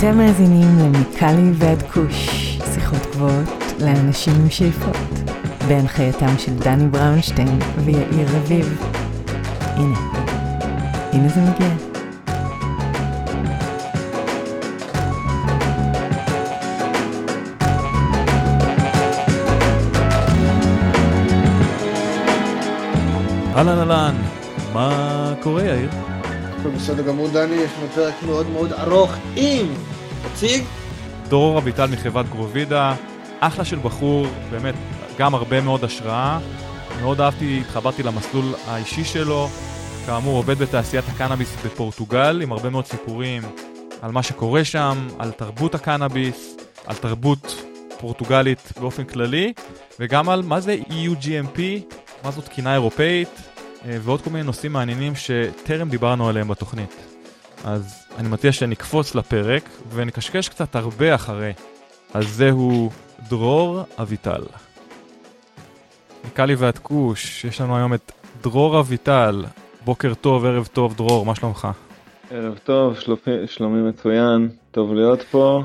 אתם מאזינים למיקלי ועד כוש, שיחות גבוהות לאנשים עם שאיפות, בהנחייתם של דני בראונשטיין ויאיר רביב. הנה, הנה זה מגיע. אהלן אהלן, מה קורה יאיר? הכל בסדר גמור דני, יש לנו פרק מאוד מאוד ארוך עם, תציג, דרור אביטל מחברת גרובידה, אחלה של בחור, באמת, גם הרבה מאוד השראה. מאוד אהבתי, התחברתי למסלול האישי שלו. כאמור, עובד בתעשיית הקנאביס בפורטוגל, עם הרבה מאוד סיפורים על מה שקורה שם, על תרבות הקנאביס, על תרבות פורטוגלית באופן כללי, וגם על מה זה EU-GMP, מה זאת תקינה אירופאית, אה, ועוד כל מיני נושאים מעניינים שטרם דיברנו עליהם בתוכנית. אז אני מציע שנקפוץ לפרק ונקשקש קצת הרבה אחרי. אז זהו דרור אביטל. מקאלי ועד כוש, יש לנו היום את דרור אביטל. בוקר טוב, ערב טוב, דרור, מה שלומך? ערב טוב, שלומי, שלומי מצוין, טוב להיות פה,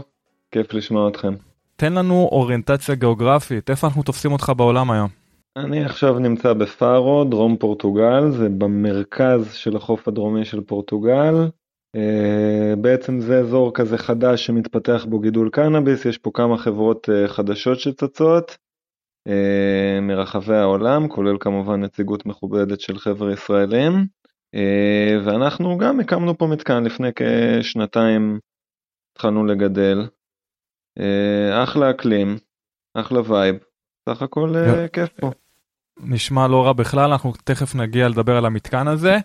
כיף לשמוע אתכם. תן לנו אוריינטציה גיאוגרפית, איפה אנחנו תופסים אותך בעולם היום? אני עכשיו נמצא בפארו, דרום פורטוגל, זה במרכז של החוף הדרומי של פורטוגל. אה, בעצם זה אזור כזה חדש שמתפתח בו גידול קנאביס, יש פה כמה חברות אה, חדשות שצצות אה, מרחבי העולם, כולל כמובן נציגות מכובדת של חבר'ה ישראלים. ואנחנו גם הקמנו פה מתקן לפני כשנתיים, התחלנו לגדל. אחלה אקלים, אחלה vibe, סך הכל כיף פה. נשמע לא רע בכלל, אנחנו תכף נגיע לדבר על המתקן הזה.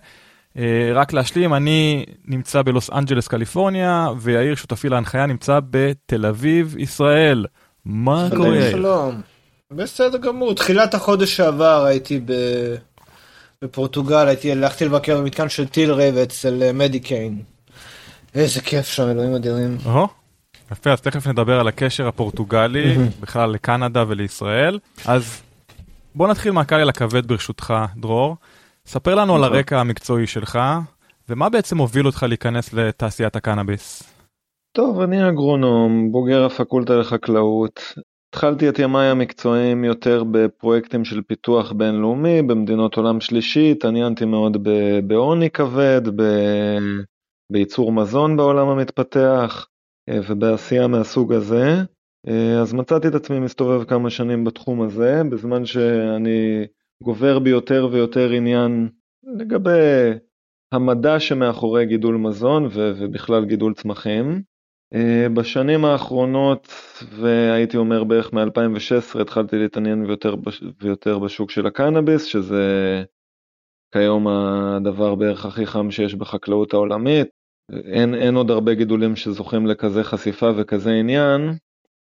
אה, רק להשלים, אני נמצא בלוס אנג'לס, קליפורניה, ויאיר שותפי להנחיה נמצא בתל אביב, ישראל. מה קורה? שלום. בסדר גמור, תחילת החודש שעבר הייתי ב... בפורטוגל, הייתי, הלכתי לבקר במתקן של Tilray אצל אה, מדיקיין. איזה כיף שם, אלוהים אדירים. יפה, אז תכף נדבר על הקשר הפורטוגלי, בכלל לקנדה ולישראל. אז בוא נתחיל מהקל אל הכבד ברשותך, דרור. ספר לנו על הרקע המקצועי שלך, ומה בעצם הוביל אותך להיכנס לתעשיית הקנאביס? טוב, אני אגרונום, בוגר הפקולטה לחקלאות. התחלתי את ימיי המקצועיים יותר בפרויקטים של פיתוח בינלאומי במדינות עולם שלישי, התעניינתי מאוד בעוני כבד, ב... בייצור מזון בעולם המתפתח אה, ובעשייה מהסוג הזה. אה, אז מצאתי את עצמי מסתובב כמה שנים בתחום הזה, בזמן שאני גובר ביותר ויותר עניין לגבי המדע שמאחורי גידול מזון ובכלל גידול צמחים. אה, בשנים האחרונות, והייתי אומר בערך מ-2016, התחלתי להתעניין ויותר, ויותר בשוק של הקנאביס, שזה כיום הדבר בערך הכי חם שיש בחקלאות העולמית. אין, אין עוד הרבה גידולים שזוכים לכזה חשיפה וכזה עניין,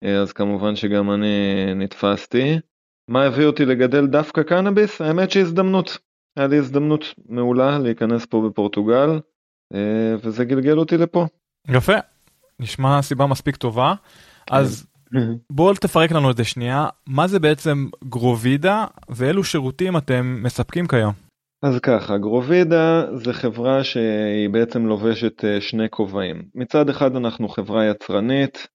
אה, אז כמובן שגם אני נתפסתי. מה הביא אותי לגדל דווקא קנאביס? האמת שהזדמנות. היה לי הזדמנות מעולה להיכנס פה בפורטוגל, אה, וזה גלגל אותי לפה. יפה, נשמע סיבה מספיק טובה. אז בואו תפרק לנו את זה שנייה, מה זה בעצם גרובידה ואילו שירותים אתם מספקים כיום? אז ככה, גרובידה זה חברה שהיא בעצם לובשת אה, שני כובעים. מצד אחד אנחנו חברה יצרנית,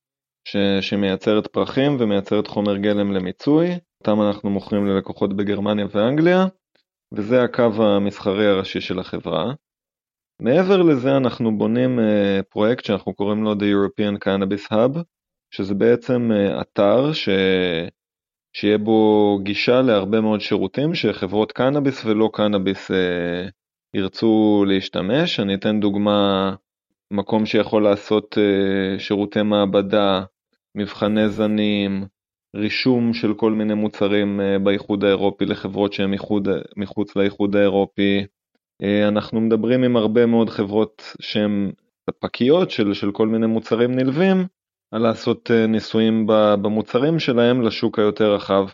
ש, שמייצרת פרחים ומייצרת חומר גלם למיצוי, אותם אנחנו מוכרים ללקוחות בגרמניה ואנגליה, וזה הקו המסחרי הראשי של החברה. מעבר לזה אנחנו בונים uh, פרויקט שאנחנו קוראים לו The European Cannabis Hub, שזה בעצם uh, אתר ש... שיהיה בו גישה להרבה מאוד שירותים שחברות קנאביס ולא קנאביס uh, ירצו להשתמש. אני אתן דוגמה, מקום שיכול לעשות uh, שירותי מעבדה, מבחני זנים, רישום של כל מיני מוצרים אה, באיחוד האירופי לחברות שהן מחוץ לאיחוד האירופי. אה, אנחנו מדברים עם הרבה מאוד חברות שהן ספקיות של, של כל מיני מוצרים נלווים, על לעשות אה, ניסויים במוצרים שלהם לשוק היותר רחב.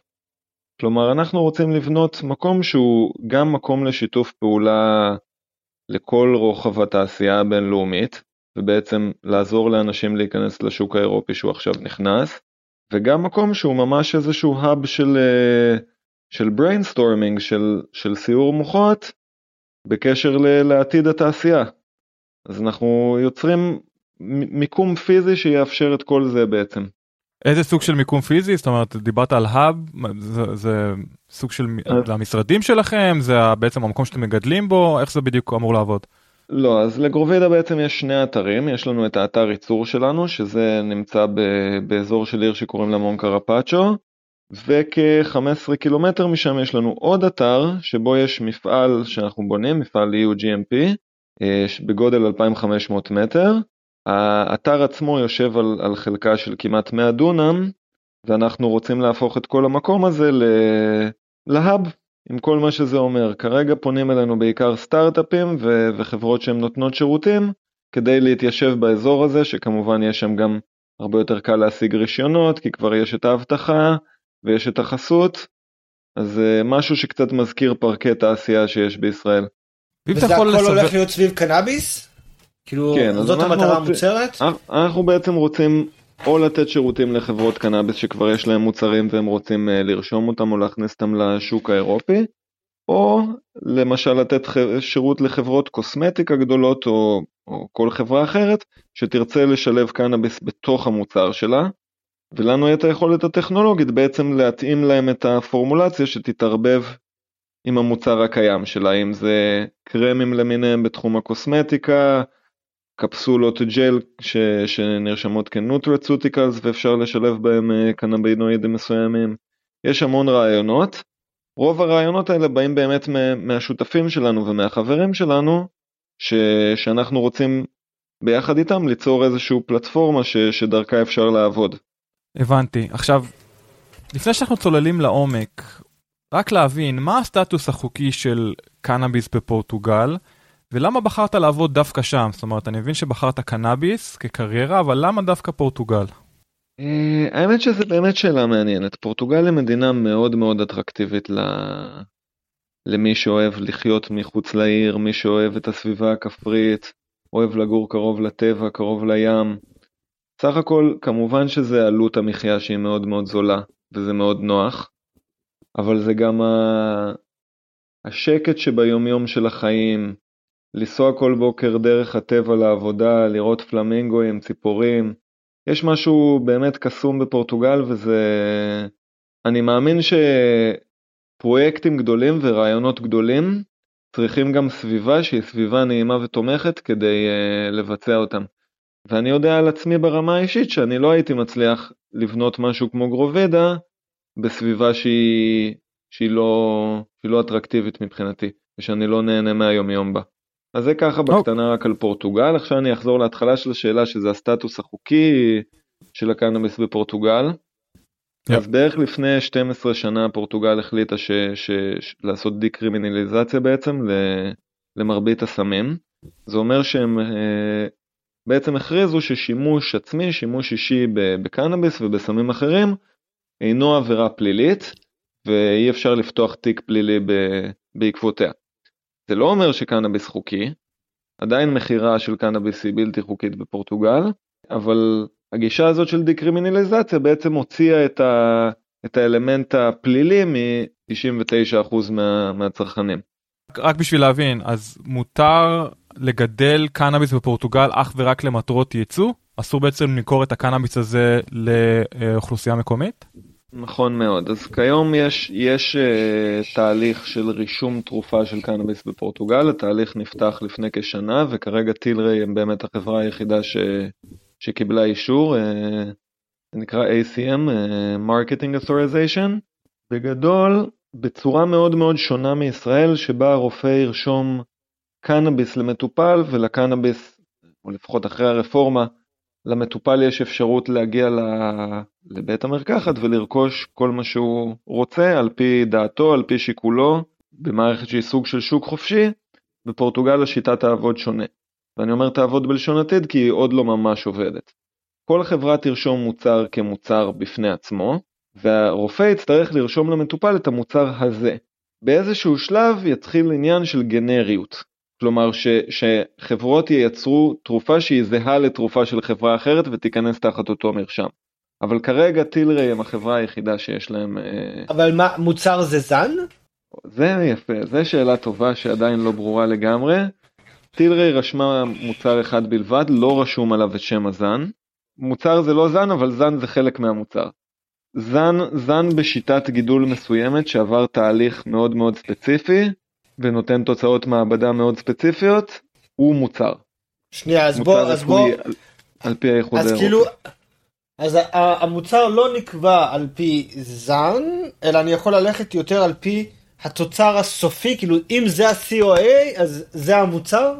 כלומר, אנחנו רוצים לבנות מקום שהוא גם מקום לשיתוף פעולה לכל רוחב התעשייה הבינלאומית, ובעצם לעזור לאנשים להיכנס לשוק האירופי שהוא עכשיו נכנס, וגם מקום שהוא ממש איזשהו hub של, אה, של brainstorming, של, של סיעור מוחות, בקשר ל, לעתיד התעשייה. אז אנחנו יוצרים מיקום פיזי שיאפשר את כל זה בעצם. איזה סוג של מיקום פיזי? זאת אומרת, דיברת על האב, זה, זה סוג של, זה המשרדים שלכם? זה בעצם המקום שאתם מגדלים בו? איך זה בדיוק אמור לעבוד? לא, אז לגרוביידה בעצם יש שני אתרים, יש לנו את האתר ייצור שלנו, שזה נמצא ב, באזור של עיר שקוראים לה מון קרפצ'ו, וכ-15 קילומטר משם יש לנו עוד אתר, שבו יש מפעל שאנחנו בונים, מפעל EU-GMP, אה, בגודל 2,500 מטר. האתר עצמו יושב על, על חלקה של כמעט 100 דונם, ואנחנו רוצים להפוך את כל המקום הזה להאב, עם כל מה שזה אומר. כרגע פונים אלינו בעיקר סטארט-אפים ו- וחברות שהן נותנות שירותים, כדי להתיישב באזור הזה, שכמובן יש שם גם הרבה יותר קל להשיג רישיונות, כי כבר יש את האבטחה ויש את החסות, אז uh, משהו שקצת מזכיר פרקי תעשייה שיש בישראל. וזה הכל לסבר... הולך להיות סביב קנאביס? כאילו כן, זאת המטרה המוצהרת? אנחנו בעצם רוצים או לתת שירותים לחברות קנאביס שכבר יש להם מוצרים והם רוצים uh, לרשום אותם או להכניס אותם לשוק האירופי, או למשל לתת שירות לחברות קוסמטיקה גדולות או, או כל חברה אחרת שתרצה לשלב קנאביס בתוך המוצר שלה, ולנו את היכולת הטכנולוגית בעצם להתאים להם את הפורמולציה שתתערבב עם המוצר הקיים שלה, אם זה קרמים למיניהם בתחום הקוסמטיקה, קפסולות ג'ל ש, שנרשמות כנוטרצוטיקלס ואפשר לשלב בהם אה, קנבינואידים מסוימים. יש המון רעיונות. רוב הרעיונות האלה באים באמת מהשותפים שלנו ומהחברים שלנו, ש, שאנחנו רוצים ביחד איתם ליצור איזושהי פלטפורמה ש, שדרכה אפשר לעבוד. הבנתי. עכשיו, לפני שאנחנו צוללים לעומק, רק להבין מה הסטטוס החוקי של קנאביס בפורטוגל, ולמה בחרת לעבוד דווקא שם? זאת אומרת, אני מבין שבחרת קנאביס כקריירה, אבל למה דווקא פורטוגל? אה, האמת שזה באמת שאלה מעניינת. פורטוגל היא מדינה מאוד מאוד אטרקטיבית ל... למי שאוהב לחיות מחוץ לעיר, מי שאוהב את הסביבה הכפרית, אוהב לגור קרוב לטבע, קרוב לים. סך הכל, כמובן שזה עלות המחיה שהיא מאוד מאוד זולה, וזה מאוד נוח, אבל זה גם ה... השקט שביומיום של החיים, לנסוע כל בוקר דרך הטבע לעבודה, לראות פלמינגואים, ציפורים. יש משהו באמת קסום בפורטוגל וזה... אני מאמין שפרויקטים גדולים ורעיונות גדולים צריכים גם סביבה שהיא סביבה נעימה ותומכת כדי uh, לבצע אותם. ואני יודע על עצמי ברמה האישית שאני לא הייתי מצליח לבנות משהו כמו גרובדה בסביבה שהיא, שהיא, לא, שהיא לא אטרקטיבית מבחינתי, ושאני לא נהנה מהיום יום בה. אז זה ככה בקטנה רק על פורטוגל, עכשיו אני אחזור להתחלה של השאלה שזה הסטטוס החוקי של הקנאביס בפורטוגל. Yeah. אז בערך לפני 12 שנה פורטוגל החליטה ש, ש, ש, לעשות דיקרימינליזציה בעצם למרבית הסמים. זה אומר שהם אה, בעצם הכריזו ששימוש עצמי, שימוש אישי בקנאביס ובסמים אחרים אינו עבירה פלילית ואי אפשר לפתוח תיק פלילי בעקבותיה. זה לא אומר שקנאביס חוקי, עדיין מכירה של קנאביס היא בלתי חוקית בפורטוגל, אבל הגישה הזאת של דקרימינליזציה בעצם הוציאה את, ה, את האלמנט הפלילי מ-99% מה, מהצרכנים. רק בשביל להבין, אז מותר לגדל קנאביס בפורטוגל אך ורק למטרות ייצוא? אסור בעצם למכור את הקנאביס הזה לאוכלוסייה מקומית? נכון מאוד, אז כיום יש, יש uh, תהליך של רישום תרופה של קנאביס בפורטוגל, התהליך נפתח לפני כשנה וכרגע טילריי הם באמת החברה היחידה ש, שקיבלה אישור, uh, זה נקרא ACM, uh, Marketing Authorization. בגדול, בצורה מאוד מאוד שונה מישראל שבה הרופא ירשום קנאביס למטופל ולקנאביס, או לפחות אחרי הרפורמה, למטופל יש אפשרות להגיע לבית המרקחת ולרכוש כל מה שהוא רוצה על פי דעתו, על פי שיקולו, במערכת שהיא סוג של שוק חופשי, בפורטוגל השיטה תעבוד שונה. ואני אומר תעבוד בלשון עתיד כי היא עוד לא ממש עובדת. כל חברה תרשום מוצר כמוצר בפני עצמו, והרופא יצטרך לרשום למטופל את המוצר הזה. באיזשהו שלב יתחיל עניין של גנריות. כלומר ש, שחברות ייצרו תרופה שהיא זהה לתרופה של חברה אחרת ותיכנס תחת אותו מרשם. אבל כרגע טילריי הם החברה היחידה שיש להם... אה, אבל מה, מוצר זה זן? זה יפה, זו שאלה טובה שעדיין לא ברורה לגמרי. טילריי רשמה מוצר אחד בלבד, לא רשום עליו את שם הזן. מוצר זה לא זן, אבל זן זה חלק מהמוצר. זן, זן בשיטת גידול מסוימת שעבר תהליך מאוד מאוד ספציפי ונותן תוצאות מעבדה מאוד ספציפיות, הוא מוצר. שנייה, אז בוא, אז בוא, על, על פי האיחוד אז האירופי. כאילו, אז ה- ה- המוצר לא נקבע על פי זן, אלא אני יכול ללכת יותר על פי התוצר הסופי, כאילו אם זה ה-COA, אז זה המוצר?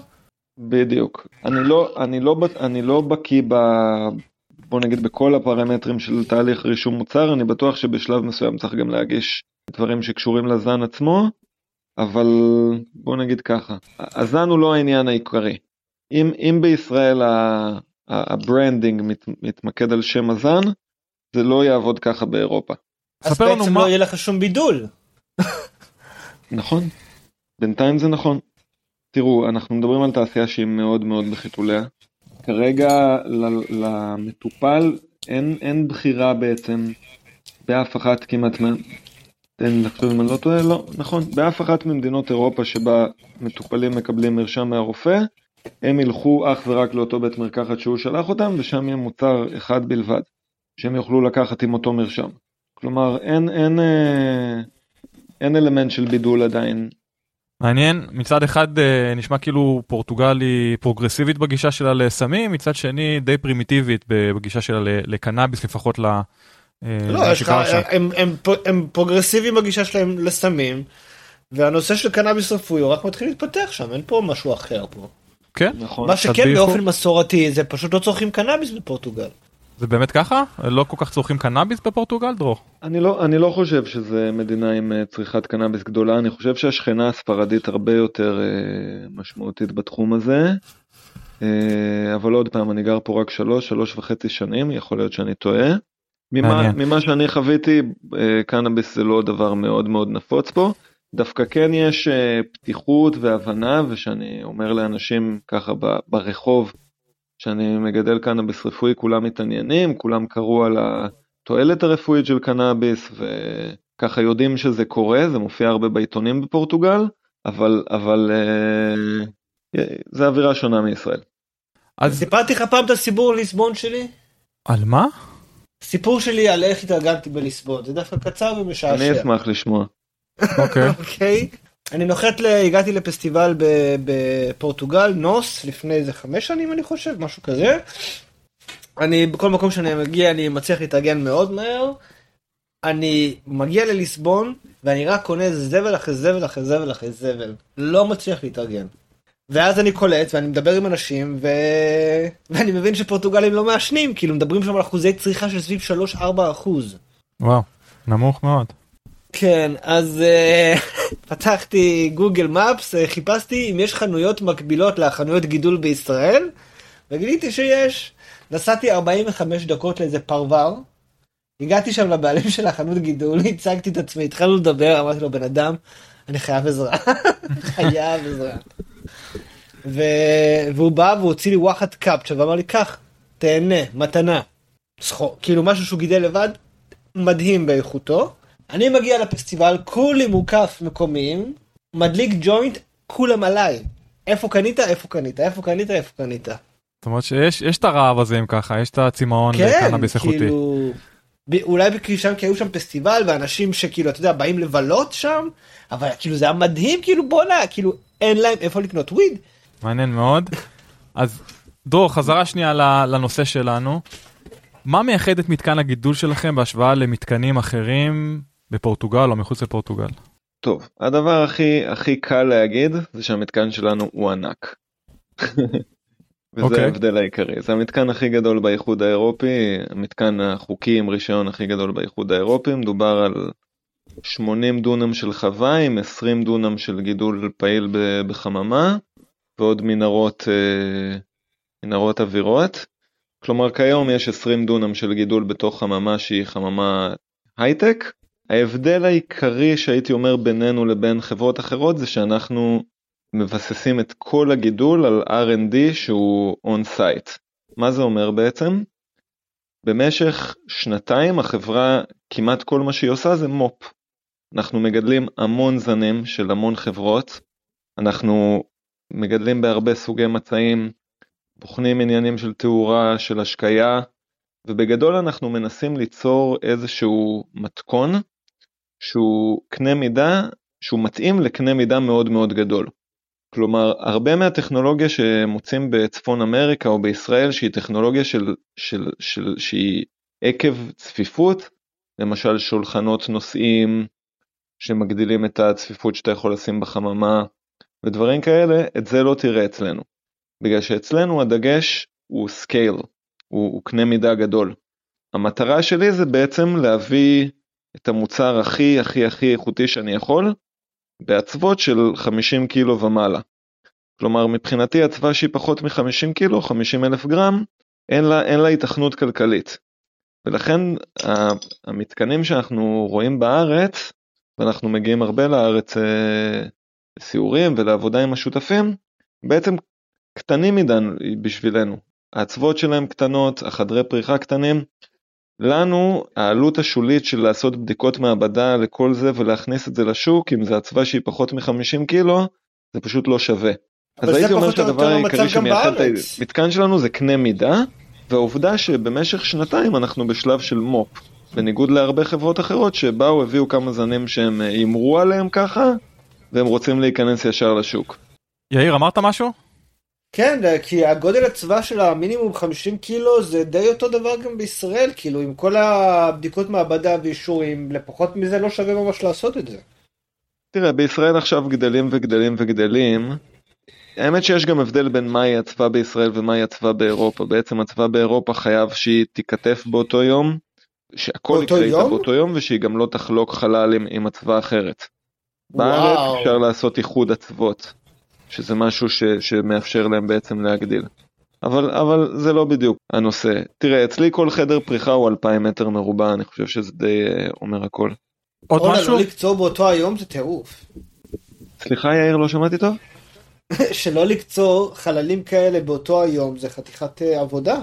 בדיוק. אני לא, אני לא, אני לא בקיא ב... בוא נגיד בכל הפרמטרים של תהליך רישום מוצר, אני בטוח שבשלב מסוים צריך גם להגיש דברים שקשורים לזן עצמו, אבל בוא נגיד ככה, הזן הוא לא העניין העיקרי. אם, אם בישראל ה- ה- ה branding מת, מתמקד על שם הזן, זה לא יעבוד ככה באירופה. אז בעצם מה- לא יהיה לך שום בידול. נכון, בינתיים זה נכון. תראו, אנחנו מדברים על תעשייה שהיא מאוד מאוד בחיתוליה. כרגע ל- למטופל אין, אין בחירה בעצם באף אחת כמעט, מה- תן לחשוב אם אני לא טועה, לא, נכון, באף אחת ממדינות אירופה שבה מטופלים מקבלים מרשם מהרופא, הם ילכו אך ורק לאותו בית מרקחת שהוא שלח אותם, ושם יהיה מוצר אחד בלבד, שהם יוכלו לקחת עם אותו מרשם. כלומר, אין, אין, אה, אין אלמנט של בידול עדיין. מעניין, מצד אחד אה, נשמע כאילו פורטוגל היא פרוגרסיבית בגישה שלה לסמים, מצד שני די פרימיטיבית בגישה שלה לקנאביס לפחות ל... לא, לך. הם, הם, הם פרוגרסיביים בגישה שלהם לסמים, והנושא של קנאביס רפואי הוא רק מתחיל להתפתח שם, אין פה משהו אחר פה. כן? נכון. מה שכן באופן. מסורתי זה פשוט לא צורכים קנאביס בפורטוגל. זה באמת ככה? לא כל כך צורכים קנאביס בפורטוגל, דרור? אני לא, אני לא חושב שזה מדינה עם אה, צריכת קנאביס גדולה, אני חושב שהשכנה הספרדית הרבה יותר אה, משמעותית בתחום הזה. אה, אבל עוד פעם, אני גר פה רק שלוש, שלוש וחצי שנים, יכול להיות שאני טועה. ממה. ממה שאני חוויתי, אה, קנאביס זה לא דבר מאוד מאוד נפוץ פה. דווקא כן יש אה, פתיחות והבנה, ושאני אומר לאנשים ככה ב- ברחוב, שאני מגדל קנאביס רפואי, כולם מתעניינים, כולם קראו על התועלת הרפואית של קנאביס, וככה יודעים שזה קורה, זה מופיע הרבה בעיתונים בפורטוגל, אבל, אבל אה, זה אווירה שונה מישראל. אז סיפרתי לך פעם את הסיפור ליסבון שלי? על מה? סיפור שלי על איך התארגנתי בליסבון, זה דווקא קצר ומשעשע. אני אשמח לשמוע. אוקיי. אוקיי. אני נוחת, ל... הגעתי לפסטיבל ב... בפורטוגל, נוס, לפני איזה חמש שנים אני חושב, משהו כזה. אני, בכל מקום שאני מגיע אני מצליח להתארגן מאוד מהר. אני מגיע לליסבון, ואני רק קונה זבל אחרי זבל אחרי זבל אחרי זבל. לא מצליח להתארגן. ואז אני קולט ואני מדבר עם אנשים ו... ואני מבין שפורטוגלים לא מעשנים כאילו מדברים שם על אחוזי צריכה של סביב 3-4 אחוז. וואו, נמוך מאוד. כן, אז uh, פתחתי גוגל מפס, uh, חיפשתי אם יש חנויות מקבילות לחנויות גידול בישראל, וגיליתי שיש. נסעתי 45 דקות לאיזה פרבר, הגעתי שם לבעלים של החנות גידול, הצגתי את עצמי, התחלנו לדבר, אמרתי לו, בן אדם, אני חייב עזרה, חייב עזרה. ו... והוא בא והוציא לי וואחד קפצ'ה ואמר לי, קח, תהנה, מתנה. סחור, כאילו משהו שהוא גידל לבד, מדהים באיכותו. אני מגיע לפסטיבל, כולי מוקף מקומיים, מדליק ג'וינט, כולם עליי. איפה קנית? איפה קנית? איפה קנית? איפה קנית? זאת אומרת שיש יש את הרעב הזה אם ככה, יש את הצמאון כן, לקנאביס איכותי. כאילו... ב- אולי כי שם כי היו שם פסטיבל ואנשים שכאילו אתה יודע באים לבלות שם אבל כאילו זה היה מדהים כאילו בואנה כאילו אין להם איפה לקנות וויד. מעניין מאוד. אז דרור, חזרה שנייה לנושא שלנו. מה מייחד את מתקן הגידול שלכם בהשוואה למתקנים אחרים בפורטוגל או מחוץ לפורטוגל? טוב, הדבר הכי הכי קל להגיד זה שהמתקן שלנו הוא ענק. וזה אוקיי. ההבדל העיקרי. זה המתקן הכי גדול באיחוד האירופי, המתקן החוקי עם רישיון הכי גדול באיחוד האירופי, מדובר על 80 דונם של חווה עם 20 דונם של גידול פעיל בחממה, ועוד מנהרות, אה, מנהרות אווירות. כלומר כיום יש 20 דונם של גידול בתוך חממה שהיא חממה הייטק. ההבדל העיקרי שהייתי אומר בינינו לבין חברות אחרות זה שאנחנו מבססים את כל הגידול על R&D שהוא on-site. מה זה אומר בעצם? במשך שנתיים החברה כמעט כל מה שהיא עושה זה מו"פ. אנחנו מגדלים המון זנים של המון חברות, אנחנו מגדלים בהרבה סוגי מצעים, בוחנים עניינים של תאורה, של השקיה, ובגדול אנחנו מנסים ליצור איזשהו מתכון שהוא קנה מידה, שהוא מתאים לקנה מידה מאוד מאוד גדול. כלומר, הרבה מהטכנולוגיה שמוצאים בצפון אמריקה או בישראל, שהיא טכנולוגיה של, של, של, שהיא עקב צפיפות, למשל שולחנות נוסעים שמגדילים את הצפיפות שאתה יכול לשים בחממה ודברים כאלה, את זה לא תראה אצלנו. בגלל שאצלנו הדגש הוא scale, הוא, הוא קנה מידה גדול. המטרה שלי זה בעצם להביא את המוצר הכי הכי הכי איכותי שאני יכול, באצוות של 50 קילו ומעלה. כלומר מבחינתי אצווה שהיא פחות מ-50 קילו, 50 אלף גרם, אין לה, אין לה התכנות כלכלית. ולכן המתקנים שאנחנו רואים בארץ, ואנחנו מגיעים הרבה לארץ אה, לסיורים ולעבודה עם השותפים, בעצם קטנים מדי בשבילנו. האצוות שלהם קטנות, החדרי פריחה קטנים. לנו העלות השולית של לעשות בדיקות מעבדה לכל זה ולהכניס את זה לשוק, אם זה אצווה שהיא פחות מ-50 קילו, זה פשוט לא שווה. אז הייתי אומר שהדבר העיקרי שמייחד את המתקן שלנו זה קנה מידה, והעובדה שבמשך שנתיים אנחנו בשלב של מו"פ, בניגוד להרבה חברות אחרות שבאו, הביאו כמה זנים שהם הימרו עליהם ככה, והם רוצים להיכנס ישר לשוק. יאיר, אמרת משהו? כן, כי הגודל הצבא של המינימום 50 קילו זה די אותו דבר גם בישראל, כאילו עם כל הבדיקות מעבדה ואישורים, לפחות מזה לא שווה ממש לעשות את זה. תראה, בישראל עכשיו גדלים וגדלים וגדלים. האמת שיש גם הבדל בין מהי הצבא בישראל ומהי הצבא באירופה. בעצם הצבא באירופה חייב שהיא תיכתף באותו יום, שהכל יקרה איתה באותו יום ושהיא גם לא תחלוק חלל עם, עם הצבא אחרת. בארץ אפשר לעשות איחוד אצוות. שזה משהו ש, שמאפשר להם בעצם להגדיל. אבל, אבל זה לא בדיוק הנושא. תראה, אצלי כל חדר פריחה הוא 2,000 מטר מרובע, אני חושב שזה די uh, אומר הכל. עוד משהו? לא לקצור באותו היום זה טירוף. סליחה יאיר, לא שמעתי טוב? שלא לקצור חללים כאלה באותו היום זה חתיכת uh, עבודה.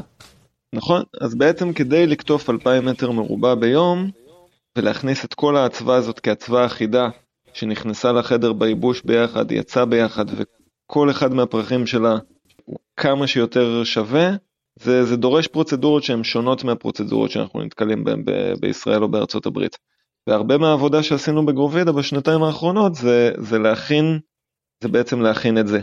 נכון, אז בעצם כדי לקטוף 2,000 מטר מרובע ביום, ולהכניס את כל האצווה הזאת כאצווה אחידה, שנכנסה לחדר בייבוש ביחד, יצאה ביחד, כל אחד מהפרחים שלה הוא כמה שיותר שווה, זה, זה דורש פרוצדורות שהן שונות מהפרוצדורות שאנחנו נתקלים בהן ב- בישראל או בארצות הברית. והרבה מהעבודה שעשינו בגרובידה בשנתיים האחרונות זה, זה להכין, זה בעצם להכין את זה.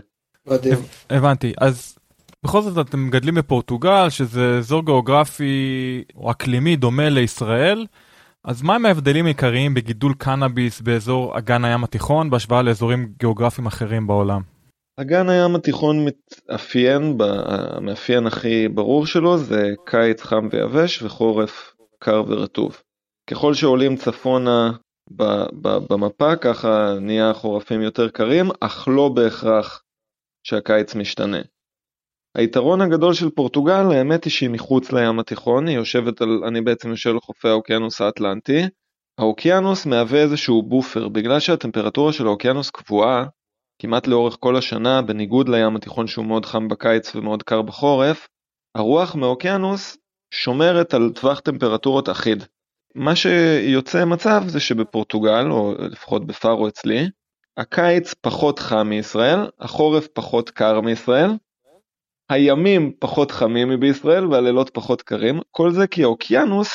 מדהים. הבנתי, אז בכל זאת אתם מגדלים בפורטוגל, שזה אזור גיאוגרפי או אקלימי דומה לישראל. אז מהם ההבדלים העיקריים בגידול קנאביס באזור אגן הים התיכון בהשוואה לאזורים גיאוגרפיים אחרים בעולם? אגן הים התיכון מתאפיין, המאפיין הכי ברור שלו זה קיץ חם ויבש וחורף קר ורטוב. ככל שעולים צפונה במפה ככה נהיה חורפים יותר קרים, אך לא בהכרח שהקיץ משתנה. היתרון הגדול של פורטוגל האמת היא שהיא מחוץ לים התיכון, היא יושבת על, אני בעצם יושב על חופי האוקיינוס האטלנטי. האוקיינוס מהווה איזשהו בופר, בגלל שהטמפרטורה של האוקיינוס קבועה כמעט לאורך כל השנה, בניגוד לים התיכון שהוא מאוד חם בקיץ ומאוד קר בחורף, הרוח מהאוקיינוס שומרת על טווח טמפרטורות אחיד. מה שיוצא מצב זה שבפורטוגל, או לפחות בפארו אצלי, הקיץ פחות חם מישראל, החורף פחות קר מישראל, הימים פחות חמים מבישראל והלילות פחות קרים, כל זה כי האוקיינוס,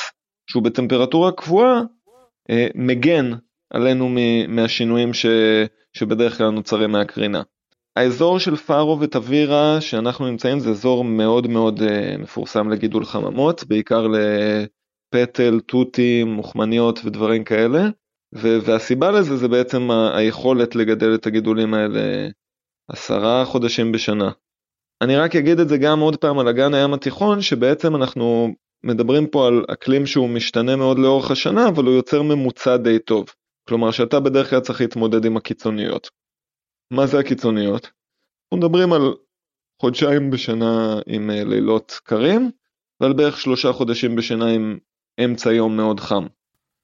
שהוא בטמפרטורה קבועה, אה, מגן עלינו מהשינויים ש... שבדרך כלל נוצרים מהקרינה. האזור של פארו וטווירה שאנחנו נמצאים זה אזור מאוד מאוד uh, מפורסם לגידול חממות, בעיקר לפטל, תותים, מוכמניות ודברים כאלה, ו- והסיבה לזה זה בעצם ה- היכולת לגדל את הגידולים האלה עשרה חודשים בשנה. אני רק אגיד את זה גם עוד פעם על אגן הים התיכון, שבעצם אנחנו מדברים פה על אקלים שהוא משתנה מאוד לאורך השנה, אבל הוא יוצר ממוצע די טוב. כלומר שאתה בדרך כלל צריך להתמודד עם הקיצוניות. מה זה הקיצוניות? אנחנו מדברים על חודשיים בשנה עם אה, לילות קרים, ועל בערך שלושה חודשים בשנה עם אמצע יום מאוד חם.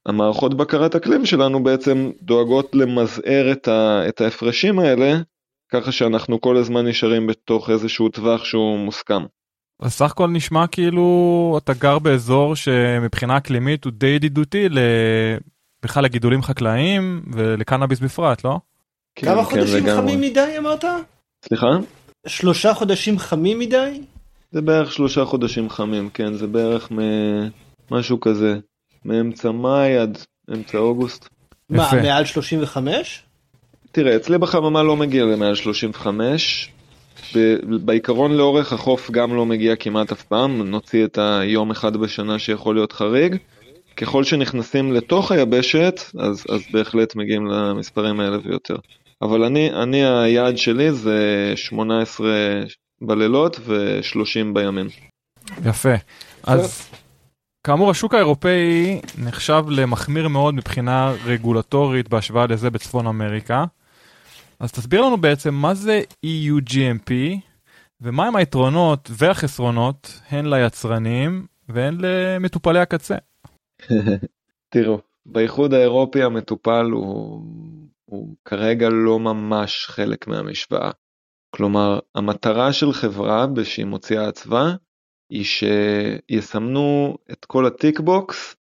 המערכות בקרת אקלים שלנו בעצם דואגות למזער את, ה, את ההפרשים האלה ככה שאנחנו כל הזמן נשארים בתוך איזשהו טווח שהוא מוסכם. אז סך הכל נשמע כאילו אתה גר באזור שמבחינה אקלימית הוא די ידידותי בכלל לגידולים חקלאיים ולקנאביס בפרט, לא? כן, כמה כן, חודשים לגמרי. חמים מדי אמרת? סליחה? שלושה חודשים חמים מדי? זה בערך שלושה חודשים חמים, כן, זה בערך משהו כזה, מאמצע מאי עד אמצע אוגוסט. מה, יפה. מעל 35? תראה, אצלי בחממה לא מגיע למעל 35. ב- בעיקרון לאורך החוף גם לא מגיע כמעט אף פעם, נוציא את היום אחד בשנה שיכול להיות חריג. ככל שנכנסים לתוך היבשת, אז, אז בהחלט מגיעים למספרים האלה ויותר. אבל אני, אני היעד שלי זה 18 בלילות ו-30 בימים. יפה. אז כאמור, השוק האירופאי נחשב למחמיר מאוד מבחינה רגולטורית בהשוואה לזה בצפון אמריקה. אז תסביר לנו בעצם מה זה EU GMP ומהם היתרונות והחסרונות הן ליצרנים והן למטופלי הקצה. תראו, באיחוד האירופי המטופל הוא, הוא כרגע לא ממש חלק מהמשוואה. כלומר, המטרה של חברה שהיא מוציאה אצווה היא שיסמנו את כל ה tick box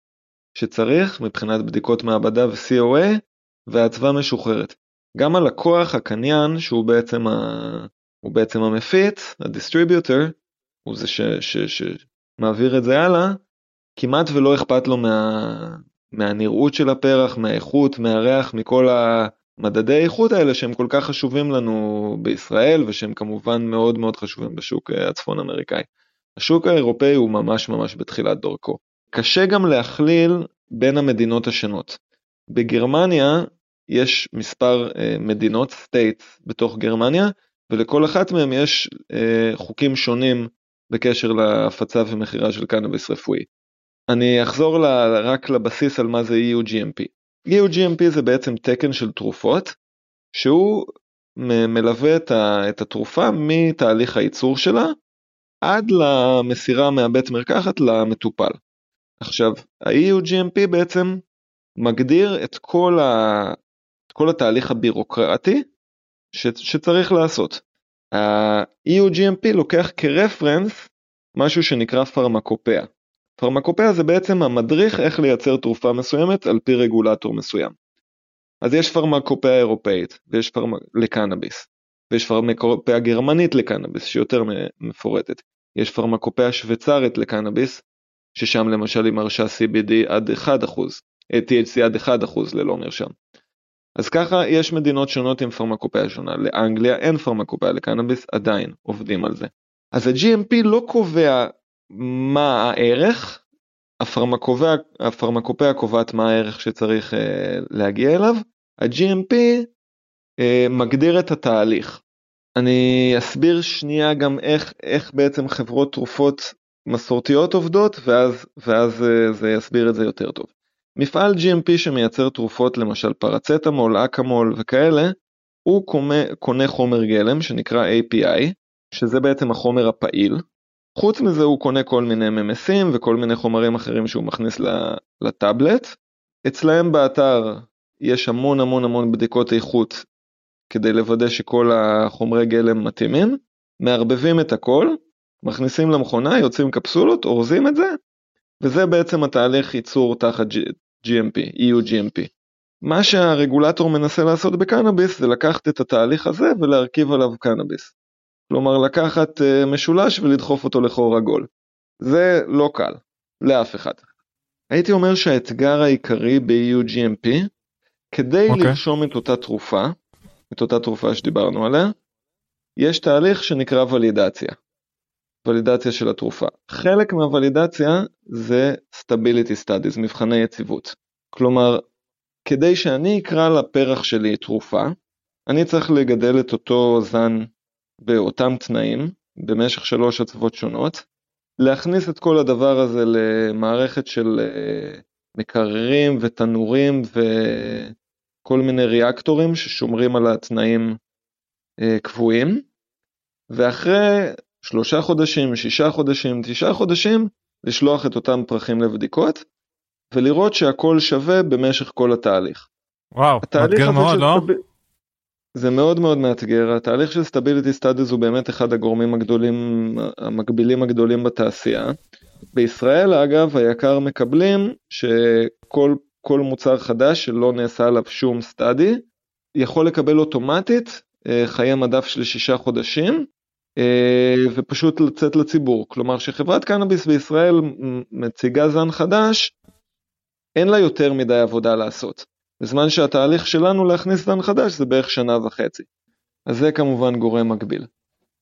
שצריך מבחינת בדיקות מעבדה ו-COA והאצווה משוחררת. גם הלקוח, הקניין, שהוא בעצם, ה... הוא בעצם המפיץ, ה distributor, הוא זה ש... ש... שמעביר את זה הלאה, כמעט ולא אכפת לו מה... מהנראות של הפרח, מהאיכות, מהריח, מכל המדדי האיכות האלה שהם כל כך חשובים לנו בישראל ושהם כמובן מאוד מאוד חשובים בשוק הצפון אמריקאי. השוק האירופאי הוא ממש ממש בתחילת דרכו. קשה גם להכליל בין המדינות השונות. בגרמניה יש מספר אה, מדינות, states, בתוך גרמניה, ולכל אחת מהם יש uh, חוקים שונים בקשר להפצה ומכירה של קנאביס רפואי. אני אחזור רק לבסיס על מה זה EU GMP. EU GMP זה בעצם תקן של תרופות, שהוא מלווה את, התרופה מתהליך הייצור שלה עד למסירה מהבית מרקחת למטופל. עכשיו, ה-EU GMP בעצם מגדיר את כל, כל התהליך הבירוקרטי ש... שצריך לעשות. ה-EU GMP לוקח כרפרנס משהו שנקרא פרמקופיה. פרמקופיה זה בעצם המדריך איך לייצר תרופה מסוימת על פי רגולטור מסוים. אז יש פרמקופיה אירופאית ויש פרמ... לקנאביס, ויש פרמקופיה גרמנית לקנאביס שיותר מפורטת. יש פרמקופיה שוויצרית לקנאביס, ששם למשל היא מרשה CBD עד 1%, THC עד 1% ללא מרשם. אז ככה יש מדינות שונות עם פרמקופיה שונה, לאנגליה אין פרמקופיה לקנאביס, עדיין עובדים על זה. אז ה-GMP לא קובע מה הערך, הפרמקופיה, הפרמקופיה קובעת מה הערך שצריך אה, להגיע אליו, ה-GMP אה, מגדיר את התהליך. אני אסביר שנייה גם איך, איך בעצם חברות תרופות מסורתיות עובדות ואז, ואז אה, זה יסביר את זה יותר טוב. מפעל GMP שמייצר תרופות למשל פרצטמול, אקמול וכאלה, הוא קונה, קונה חומר גלם שנקרא API, שזה בעצם החומר הפעיל. חוץ מזה הוא קונה כל מיני ממסים וכל מיני חומרים אחרים שהוא מכניס לטאבלט. אצלהם באתר יש המון המון המון בדיקות איכות כדי לוודא שכל החומרי גלם מתאימים, מערבבים את הכל, מכניסים למכונה, יוצאים קפסולות, אורזים את זה, וזה בעצם התהליך ייצור תחת GMP, EU GMP. מה שהרגולטור מנסה לעשות בקנאביס זה לקחת את התהליך הזה ולהרכיב עליו קנאביס. כלומר לקחת uh, משולש ולדחוף אותו לחור עגול. זה לא קל, לאף אחד. הייתי אומר שהאתגר העיקרי ב-EU GMP, כדי okay. אוקיי. לרשום את אותה תרופה, את אותה תרופה שדיברנו עליה, יש תהליך שנקרא ולידציה. ולידציה של התרופה. חלק מהוולידציה זה stability studies, מבחני יציבות. כלומר, כדי שאני אקרא לפרח שלי תרופה, אני צריך לגדל את אותו זן באותם תנאים, במשך שלוש הצוות שונות, להכניס את כל הדבר הזה למערכת של אה, מקררים ותנורים וכל מיני ריאקטורים ששומרים על התנאים אה, קבועים, ואחרי שלושה חודשים, שישה חודשים, תשעה חודשים, לשלוח את אותם פרחים לבדיקות, ולראות שהכל שווה במשך כל התהליך. וואו, מאתגר מאוד, לא? stab... זה מאוד מאוד מאתגר, התהליך של stability studies הוא באמת אחד הגורמים הגדולים, המגבילים הגדולים בתעשייה. בישראל אגב, היק"ר מקבלים שכל מוצר חדש שלא נעשה עליו שום study, יכול לקבל אוטומטית אה, חיי מדף של שישה חודשים, ופשוט לצאת לציבור. כלומר שחברת קנאביס בישראל מציגה זן חדש, אין לה יותר מדי עבודה לעשות. בזמן שהתהליך שלנו להכניס זן חדש זה בערך שנה וחצי. אז זה כמובן גורם מגביל.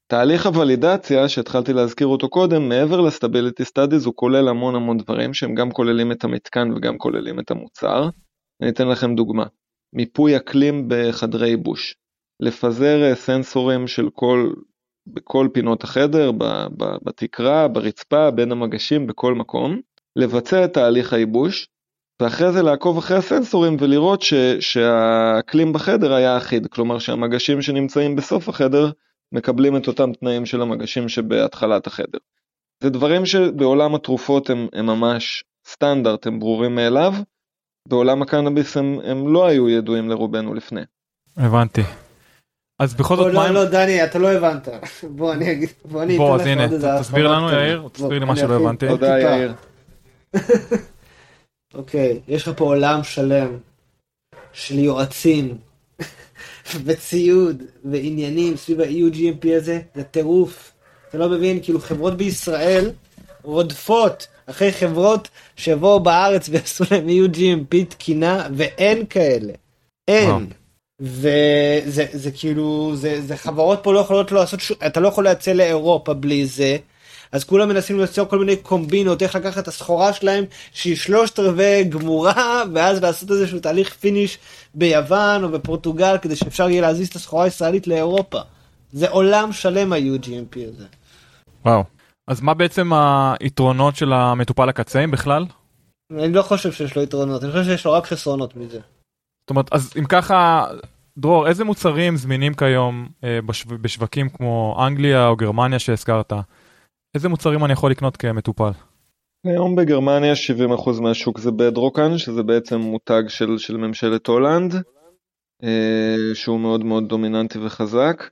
תהליך הוולידציה שהתחלתי להזכיר אותו קודם, מעבר ל stability studies הוא כולל המון המון דברים שהם גם כוללים את המתקן וגם כוללים את המוצר. אני אתן לכם דוגמה, מיפוי אקלים בחדרי ייבוש. לפזר אה, סנסורים של כל, בכל פינות החדר, בתקרה, ברצפה, בין המגשים, בכל מקום, לבצע את תהליך הייבוש, ואחרי זה לעקוב אחרי הסנסורים ולראות ש, שהאקלים בחדר היה אחיד, כלומר שהמגשים שנמצאים בסוף החדר מקבלים את אותם תנאים של המגשים שבהתחלת החדר. זה דברים שבעולם התרופות הם, הם ממש סטנדרט, הם ברורים מאליו, בעולם הקנאביס הם, הם לא היו ידועים לרובנו לפני. הבנתי. אז בכל זאת לא, מה... לא, לא, דני, אתה לא הבנת. בוא, אני אגיד, בוא, אני אתן לך עוד איזה... תסביר לנו, יאיר, תסביר לי מה שלא הבנתי. תודה, יאיר. אוקיי, יש לך פה עולם שלם של יועצים וציוד ועניינים סביב ה-EU-GMP הזה, זה טירוף. אתה לא מבין, כאילו חברות בישראל רודפות אחרי חברות שיבואו בארץ ויעשו להם EU-GMP תקינה, ואין כאלה. אין. וזה זה כאילו, זה, זה חברות פה לא יכולות לעשות, אתה לא יכול לייצא לאירופה בלי זה. אז כולם מנסים ליצור כל מיני קומבינות איך לקחת את הסחורה שלהם שהיא שלושת רבעי גמורה ואז לעשות איזשהו תהליך פיניש ביוון או בפורטוגל כדי שאפשר יהיה להזיז את הסחורה הישראלית לאירופה. זה עולם שלם ה-UGMP הזה. וואו. אז מה בעצם היתרונות של המטופל הקצאים בכלל? אני לא חושב שיש לו יתרונות, אני חושב שיש לו רק חסרונות מזה. זאת אומרת, אז אם ככה, דרור, איזה מוצרים זמינים כיום אה, בשו... בשווקים כמו אנגליה או גרמניה שהזכרת? איזה מוצרים אני יכול לקנות כמטופל? היום בגרמניה 70% מהשוק זה בדרוקן, שזה בעצם מותג של, של ממשלת הולנד, אה, שהוא מאוד מאוד דומיננטי וחזק.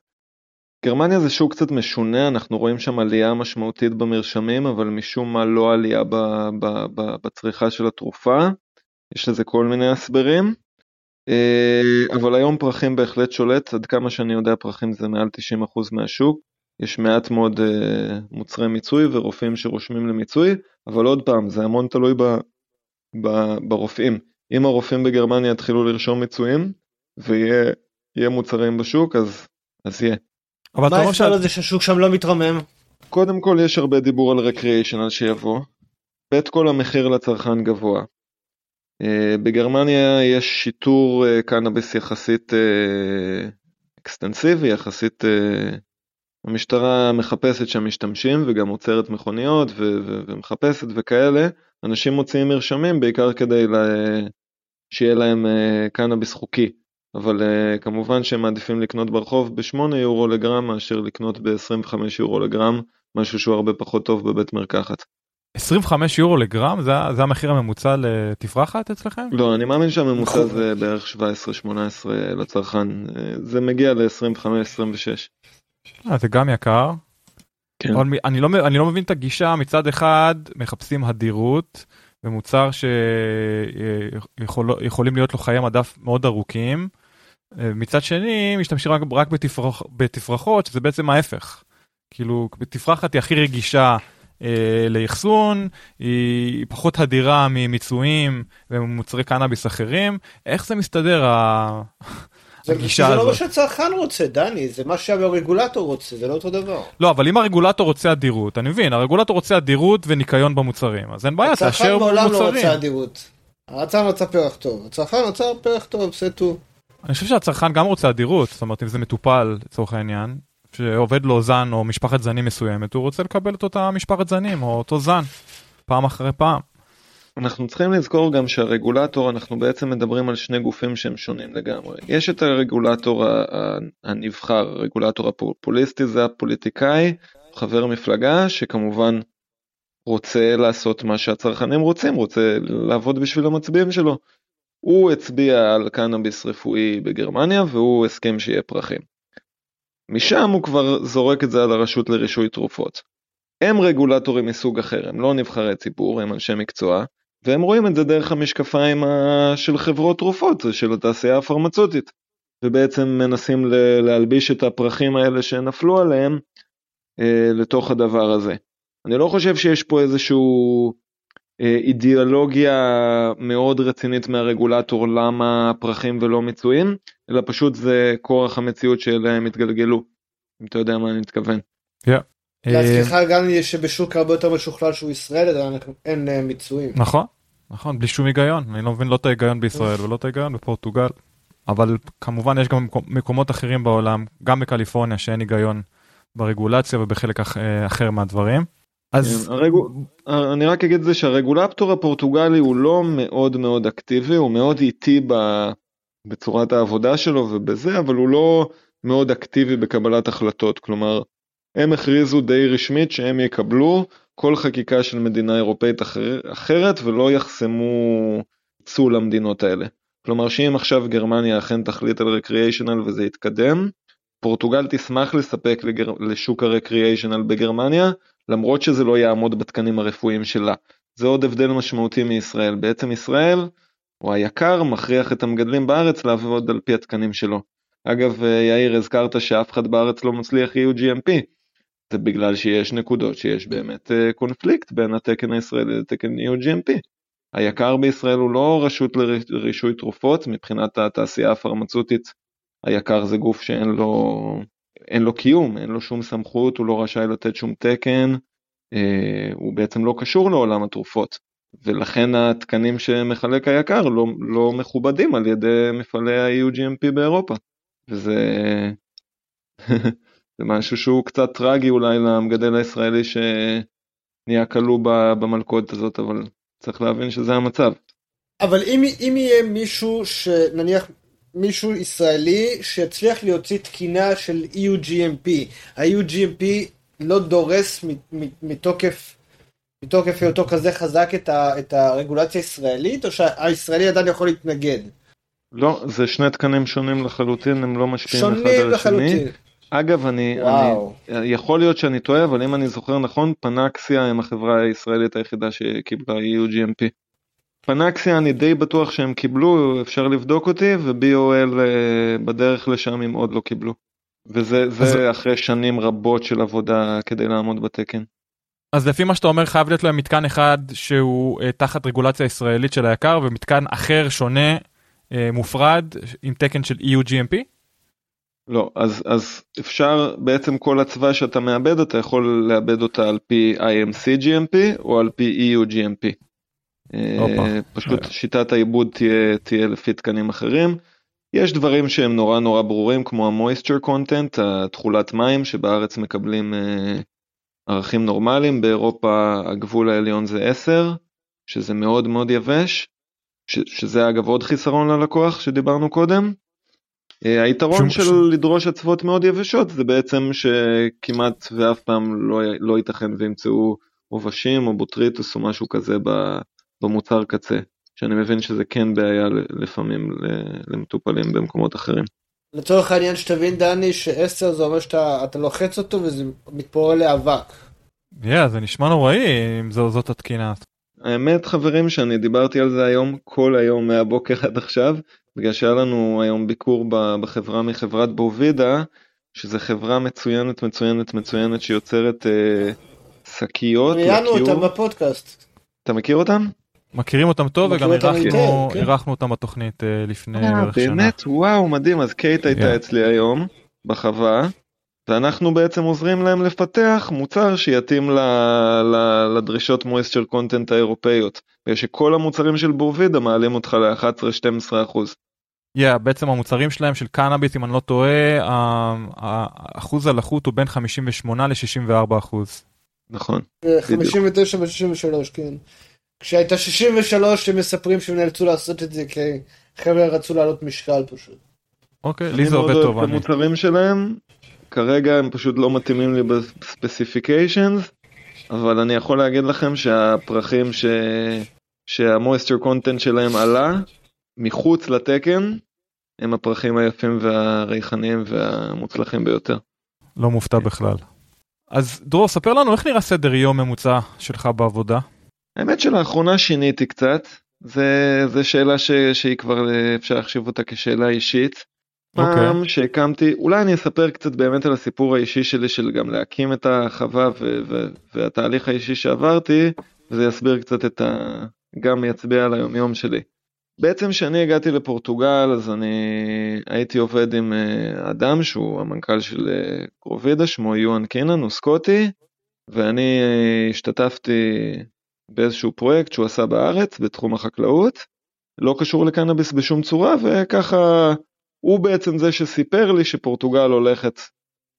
גרמניה זה שוק קצת משונה, אנחנו רואים שם עלייה משמעותית במרשמים, אבל משום מה לא עלייה ב, ב, ב, בצריכה של התרופה, יש לזה כל מיני הסברים. אה, אבל היום פרחים בהחלט שולט, עד כמה שאני יודע פרחים זה מעל 90% מהשוק. יש מעט מאוד uh, מוצרי מיצוי ורופאים שרושמים למיצוי, אבל עוד פעם, זה המון תלוי ב, ב, ברופאים. אם הרופאים בגרמניה יתחילו לרשום מיצויים, ויהיה מוצרים בשוק, אז, אז יהיה. אבל מה ההסבר לזה שהשוק שם לא מתרומם? קודם כל יש הרבה דיבור על recreational שיבוא. בסך הכל המחיר לצרכן גבוה. אה, בגרמניה יש שיטור אה, קנאביס יחסית אה, אקסטנסיבי, יחסית המשטרה מחפשת שם משתמשים וגם עוצרת מכוניות ומחפשת וכאלה, אנשים מוציאים מרשמים בעיקר כדי לה- שיהיה להם קנאביס חוקי, אבל uh, כמובן שהם מעדיפים לקנות ברחוב ב-8 יורו לגרם מאשר לקנות ב-25 יורו לגרם, משהו שהוא הרבה פחות טוב בבית מרקחת. 25 יורו לגרם זה, זה המחיר הממוצע לתפרחת אצלכם? לא, אני מאמין שהממוצע זה בערך 17-18 לצרכן, אה, זה מגיע ל-25-26. אה, זה גם יקר. כן. אני לא, אני לא מבין את הגישה מצד אחד מחפשים הדירות ומוצר שיכולים להיות לו חיי מדף מאוד ארוכים. אה, מצד שני משתמשים רק, רק בתפרח, בתפרחות שזה בעצם ההפך. כאילו תפרחת היא הכי רגישה אה, לאחסון, היא פחות הדירה ממיצויים ומוצרי קנאביס אחרים. איך זה מסתדר הגישה הזאת. זה לא מה שהצרכן רוצה, דני, זה מה שהרגולטור רוצה, זה לא אותו דבר. לא, אבל אם הרגולטור רוצה אדירות, אני מבין, הרגולטור רוצה אדירות וניקיון במוצרים, אז אין בעיה, תאשר מוצרים. הצרכן מעולם לא רוצה אדירות. הצרכן רצה פרח טוב, הצרכן רצה פרח טוב, זה טו. אני חושב שהצרכן גם רוצה אדירות, זאת אומרת אם זה מטופל לצורך העניין, שעובד לו זן או משפחת זנים מסוימת, הוא רוצה לקבל את אותה משפחת זנים או אותו זן, פעם אחרי פעם. אנחנו צריכים לזכור גם שהרגולטור, אנחנו בעצם מדברים על שני גופים שהם שונים לגמרי. יש את הרגולטור הנבחר, הרגולטור הפופוליסטי זה הפוליטיקאי, חבר מפלגה שכמובן רוצה לעשות מה שהצרכנים רוצים, רוצה לעבוד בשביל המצביעים שלו. הוא הצביע על קנאביס רפואי בגרמניה והוא הסכים שיהיה פרחים. משם הוא כבר זורק את זה על הרשות לרישוי תרופות. הם רגולטורים מסוג אחר, הם לא נבחרי ציבור, הם אנשי מקצוע, והם רואים את זה דרך המשקפיים של חברות תרופות, של התעשייה הפרמצותית. ובעצם מנסים להלביש את הפרחים האלה שנפלו עליהם לתוך הדבר הזה. אני לא חושב שיש פה איזשהו אידיאולוגיה מאוד רצינית מהרגולטור למה פרחים ולא מצויים, אלא פשוט זה כורח המציאות שאליהם התגלגלו, אם אתה יודע מה אני מתכוון. להזכירך גם שבשוק הרבה יותר משוכלל שהוא ישראל, אין אה, מיצויים. נכון, נכון, בלי שום היגיון, אני לא מבין לא את ההיגיון בישראל ולא את ההיגיון בפורטוגל, אבל כמובן יש גם מקומות אחרים בעולם, גם בקליפורניה שאין היגיון ברגולציה ובחלק אה, אחר מהדברים. אז כן, הרגו... אני רק אגיד זה שהרגולטור הפורטוגלי הוא לא מאוד מאוד אקטיבי, הוא מאוד איטי. בצורת העבודה שלו ובזה, אבל הוא לא מאוד אקטיבי בקבלת החלטות. כלומר, הם הכריזו די רשמית שהם יקבלו כל חקיקה של מדינה אירופאית אחר... אחרת ולא יחסמו צו למדינות האלה. כלומר שאם עכשיו גרמניה אכן תחליט על רקריאיישנל וזה יתקדם, פורטוגל תשמח לספק לגר... לשוק הרקריאיישנל בגרמניה, למרות שזה לא יעמוד בתקנים הרפואיים שלה. זה עוד הבדל משמעותי מישראל. בעצם ישראל, או היקר, מכריח את המגדלים בארץ לעבוד על פי התקנים שלו. אגב, יאיר, הזכרת שאף אחד בארץ לא מצליח EU GMP. זה בגלל שיש נקודות שיש באמת אה, קונפליקט בין התקן הישראלי לתקן EU GMP. היקר בישראל הוא לא רשות לרישוי תרופות, מבחינת התעשייה הפרמצותית היקר זה גוף שאין לו, אין לו קיום, אין לו שום סמכות, הוא לא רשאי לתת שום תקן, אה, הוא בעצם לא קשור לעולם התרופות. ולכן התקנים שמחלק היקר לא, לא מכובדים על ידי מפעלי ה-EUGMP באירופה. וזה זה משהו שהוא קצת טרגי אולי למגדל הישראלי שנהיה כלוא במלכודת הזאת, אבל צריך להבין שזה המצב. אבל אם, אם יהיה מישהו שנניח מישהו ישראלי שיצליח להוציא תקינה של EU-GMP. ה-EU-GMP לא דורס מתוקף, מתוקף היותו כזה חזק את, ה, את הרגולציה הישראלית, או שהישראלי עדיין יכול להתנגד? לא, זה שני תקנים שונים לחלוטין, הם לא משפיעים אחד על השני. שונים לחלוטין. אגב, אני, אני, יכול להיות שאני טועה, אבל אם אני זוכר נכון, פנקסיה הם החברה הישראלית היחידה שקיבלה EU-GMP. פנקסיה אני די בטוח שהם קיבלו, אפשר לבדוק אותי, ו-BOL אה, בדרך לשם הם עוד לא קיבלו. וזה אז... אחרי שנים רבות של עבודה כדי לעמוד בתקן. אז לפי מה שאתה אומר חייב להיות להם מתקן אחד שהוא uh, תחת רגולציה ישראלית של היקר ומתקן אחר שונה uh, מופרד עם תקן של EU GMP? לא, אז, אז אפשר בעצם כל הצבא שאתה מאבד אתה יכול לאבד אותה על פי IMC GMP או על פי EU GMP. אה, פשוט שיטת העיבוד תהיה, תהיה לפי תקנים אחרים. יש דברים שהם נורא נורא ברורים כמו ה-moisture content, התכולת מים שבארץ מקבלים אה, ערכים נורמליים, באירופה הגבול העליון זה 10, שזה מאוד מאוד יבש, ש, שזה אגב עוד חיסרון ללקוח שדיברנו קודם. אה, היתרון של ש... לדרוש אצוות מאוד יבשות זה בעצם שכמעט ואף פעם לא, לא ייתכן וימצאו עובשים או בוטריטוס או משהו כזה במוצר קצה, שאני מבין שזה כן בעיה לפעמים למטופלים במקומות אחרים. לצורך העניין שתבין דני ש-10 זה אומר שאתה לוחץ אותו וזה מתפורר לאבק. yeah, זה נשמע נוראי אם זו, זאת התקינה. האמת חברים שאני דיברתי על זה היום כל היום מהבוקר עד עכשיו בגלל שהיה לנו היום ביקור בחברה מחברת בובידה שזה חברה מצוינת מצוינת מצוינת שיוצרת אה, שקיות. ראיינו אותם בפודקאסט. אתה מכיר אותם? מכירים אותם טוב וגם אירחנו כן. אותם בתוכנית אה, לפני אה, בערך שנה. באמת וואו מדהים אז קייט הייתה אצלי היום בחווה ואנחנו בעצם עוזרים להם לפתח מוצר שיתאים לדרישות מויסטר קונטנט האירופאיות. בגלל שכל המוצרים של בורבידה מעלים אותך ל-11-12 אחוז. Yeah, בעצם המוצרים שלהם של קנאביס אם אני לא טועה האחוז הלחות הוא בין 58 ל-64 אחוז. נכון. 59 ו-63 כן. כשהייתה 63 הם מספרים שהם נאלצו לעשות את זה כי חבר'ה רצו לעלות משקל פשוט. אוקיי, לי זה עובד טוב. אני מאוד אוהב את המוצרים שלהם, כרגע הם פשוט לא מתאימים לי בספציפיקיישנס, אבל אני יכול להגיד לכם שהפרחים ש... שהמויסטר קונטנט שלהם עלה מחוץ לתקן, הם הפרחים היפים והריחניים והמוצלחים ביותר. לא מופתע בכלל. אז דרור, ספר לנו איך נראה סדר יום ממוצע שלך בעבודה? האמת שלאחרונה שיניתי קצת, זה, זה שאלה ש, שהיא כבר אפשר להחשיב אותה כשאלה אישית. פעם אוקיי. שהקמתי, אולי אני אספר קצת באמת על הסיפור האישי שלי של גם להקים את החווה ו- ו- והתהליך האישי שעברתי, וזה יסביר קצת את ה... גם יצביע על היומיום שלי. בעצם כשאני הגעתי לפורטוגל אז אני הייתי עובד עם אה, אדם שהוא המנכ"ל של אה, גרובידה, שמו יואן קינן, הוא סקוטי, ואני אה, השתתפתי באיזשהו פרויקט שהוא עשה בארץ בתחום החקלאות, לא קשור לקנאביס בשום צורה, וככה הוא בעצם זה שסיפר לי שפורטוגל הולכת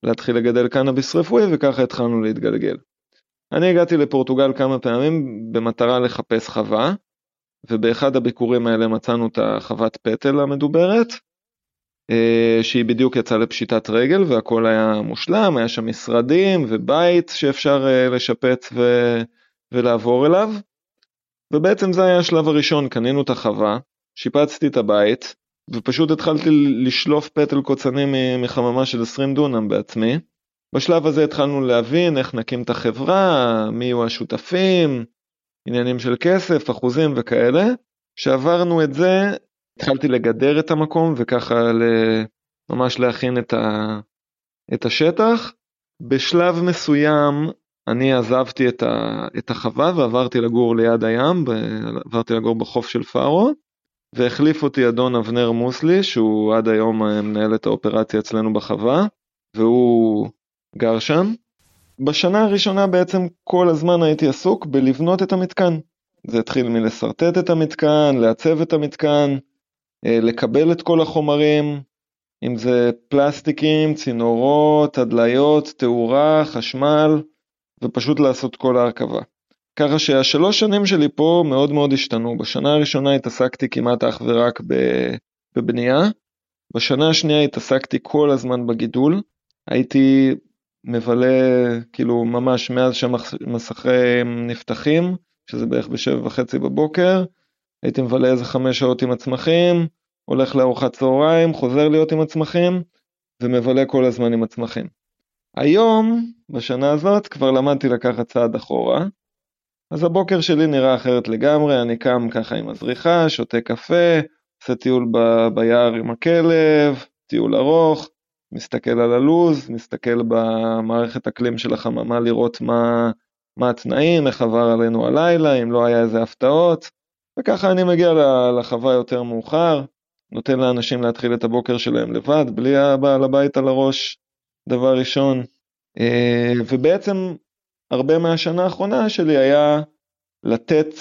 להתחיל לגדל קנאביס רפואי, וככה התחלנו להתגלגל. אני הגעתי לפורטוגל כמה פעמים במטרה לחפש חווה, ובאחד הביקורים האלה מצאנו את החוות פטל המדוברת, אה, שהיא בדיוק יצאה לפשיטת רגל והכל היה מושלם, היה שם משרדים ובית שאפשר אה, לשפץ ו... ולעבור אליו. ובעצם זה היה השלב הראשון, קנינו את החווה, שיפצתי את הבית, ופשוט התחלתי לשלוף פטל קוצנים מחממה של 20 דונם בעצמי. בשלב הזה התחלנו להבין איך נקים את החברה, מי יהיו השותפים, עניינים של כסף, אחוזים וכאלה. כשעברנו את זה, התחלתי לגדר את המקום וככה ממש להכין את, ה... את השטח. בשלב מסוים אני עזבתי את, ה... את החווה ועברתי לגור ליד הים, עברתי לגור בחוף של פארו, והחליף אותי אדון אבנר מוסלי, שהוא עד היום מנהל את האופרציה אצלנו בחווה, והוא גר שם. בשנה הראשונה בעצם כל הזמן הייתי עסוק בלבנות את המתקן. זה התחיל מלשרטט את המתקן, לעצב את המתקן, לקבל את כל החומרים, אם זה פלסטיקים, צינורות, הדליות, תאורה, חשמל, ופשוט לעשות כל ההרכבה. ככה שהשלוש שנים שלי פה מאוד מאוד השתנו. בשנה הראשונה התעסקתי כמעט אך ורק בבנייה, בשנה השנייה התעסקתי כל הזמן בגידול, הייתי מבלה כאילו ממש מאז שהמסכים נפתחים, שזה בערך בשבע וחצי בבוקר, הייתי מבלה איזה חמש שעות עם הצמחים, הולך לארוחת צהריים, חוזר להיות עם הצמחים, ומבלה כל הזמן עם הצמחים. היום, בשנה הזאת, כבר למדתי לקחת צעד אחורה, אז הבוקר שלי נראה אחרת לגמרי, אני קם ככה עם הזריחה, שותה קפה, עושה טיול ב- ביער עם הכלב, טיול ארוך, מסתכל על הלוז, מסתכל במערכת אקלים של החממה לראות מה, מה התנאים, איך עבר עלינו הלילה, אם לא היה איזה הפתעות, וככה אני מגיע לחווה יותר מאוחר, נותן לאנשים להתחיל את הבוקר שלהם לבד, בלי הבעל הבית על הראש, דבר ראשון. אה, ובעצם הרבה מהשנה האחרונה שלי היה לתת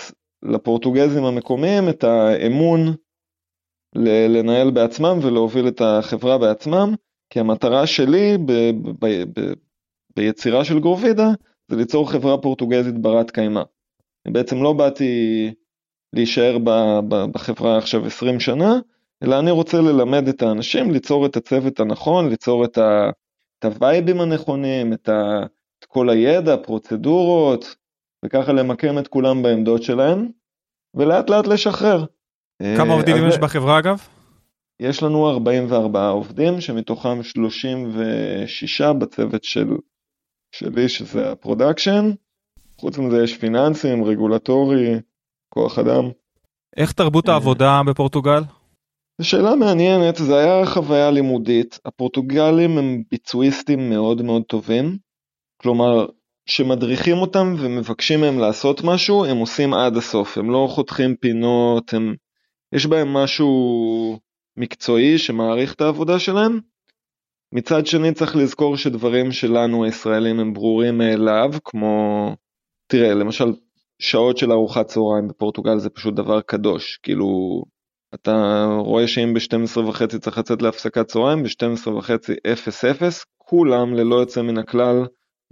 לפורטוגזים המקומיים את האמון לנהל בעצמם ולהוביל את החברה בעצמם, כי המטרה שלי ב- ב- ב- ביצירה של גרובידה זה ליצור חברה פורטוגזית ברת קיימא. בעצם לא באתי להישאר בחברה עכשיו 20 שנה, אלא אני רוצה ללמד את האנשים, ליצור את הצוות הנכון, ליצור את, ה, הווייבים הנכונים, את, ה, את כל הידע, פרוצדורות, וככה למקם את כולם בעמדות שלהם, ולאט לאט לשחרר. כמה עובדים יש בחברה אגב? יש לנו 44 עובדים, שמתוכם 36 בצוות של, שלי, שזה ה production. חוץ מזה יש פיננסים, רגולטורי, כוח אדם. איך תרבות העבודה בפורטוגל? זו שאלה מעניינת, זה היה חוויה לימודית. הפורטוגלים הם ביצועיסטים מאוד מאוד טובים. כלומר, כשמדריכים אותם ומבקשים מהם לעשות משהו, הם עושים עד הסוף, הם לא חותכים פינות, הם... יש בהם משהו מקצועי שמעריך את העבודה שלהם. מצד שני צריך לזכור שדברים שלנו הישראלים הם ברורים מאליו, כמו, תראה, למשל שעות של ארוחת צהריים בפורטוגל זה פשוט דבר קדוש, כאילו אתה רואה שאם ב-12 וחצי צריך לצאת להפסקת צהריים, ב-12 וחצי 0-0, כולם ללא יוצא מן הכלל,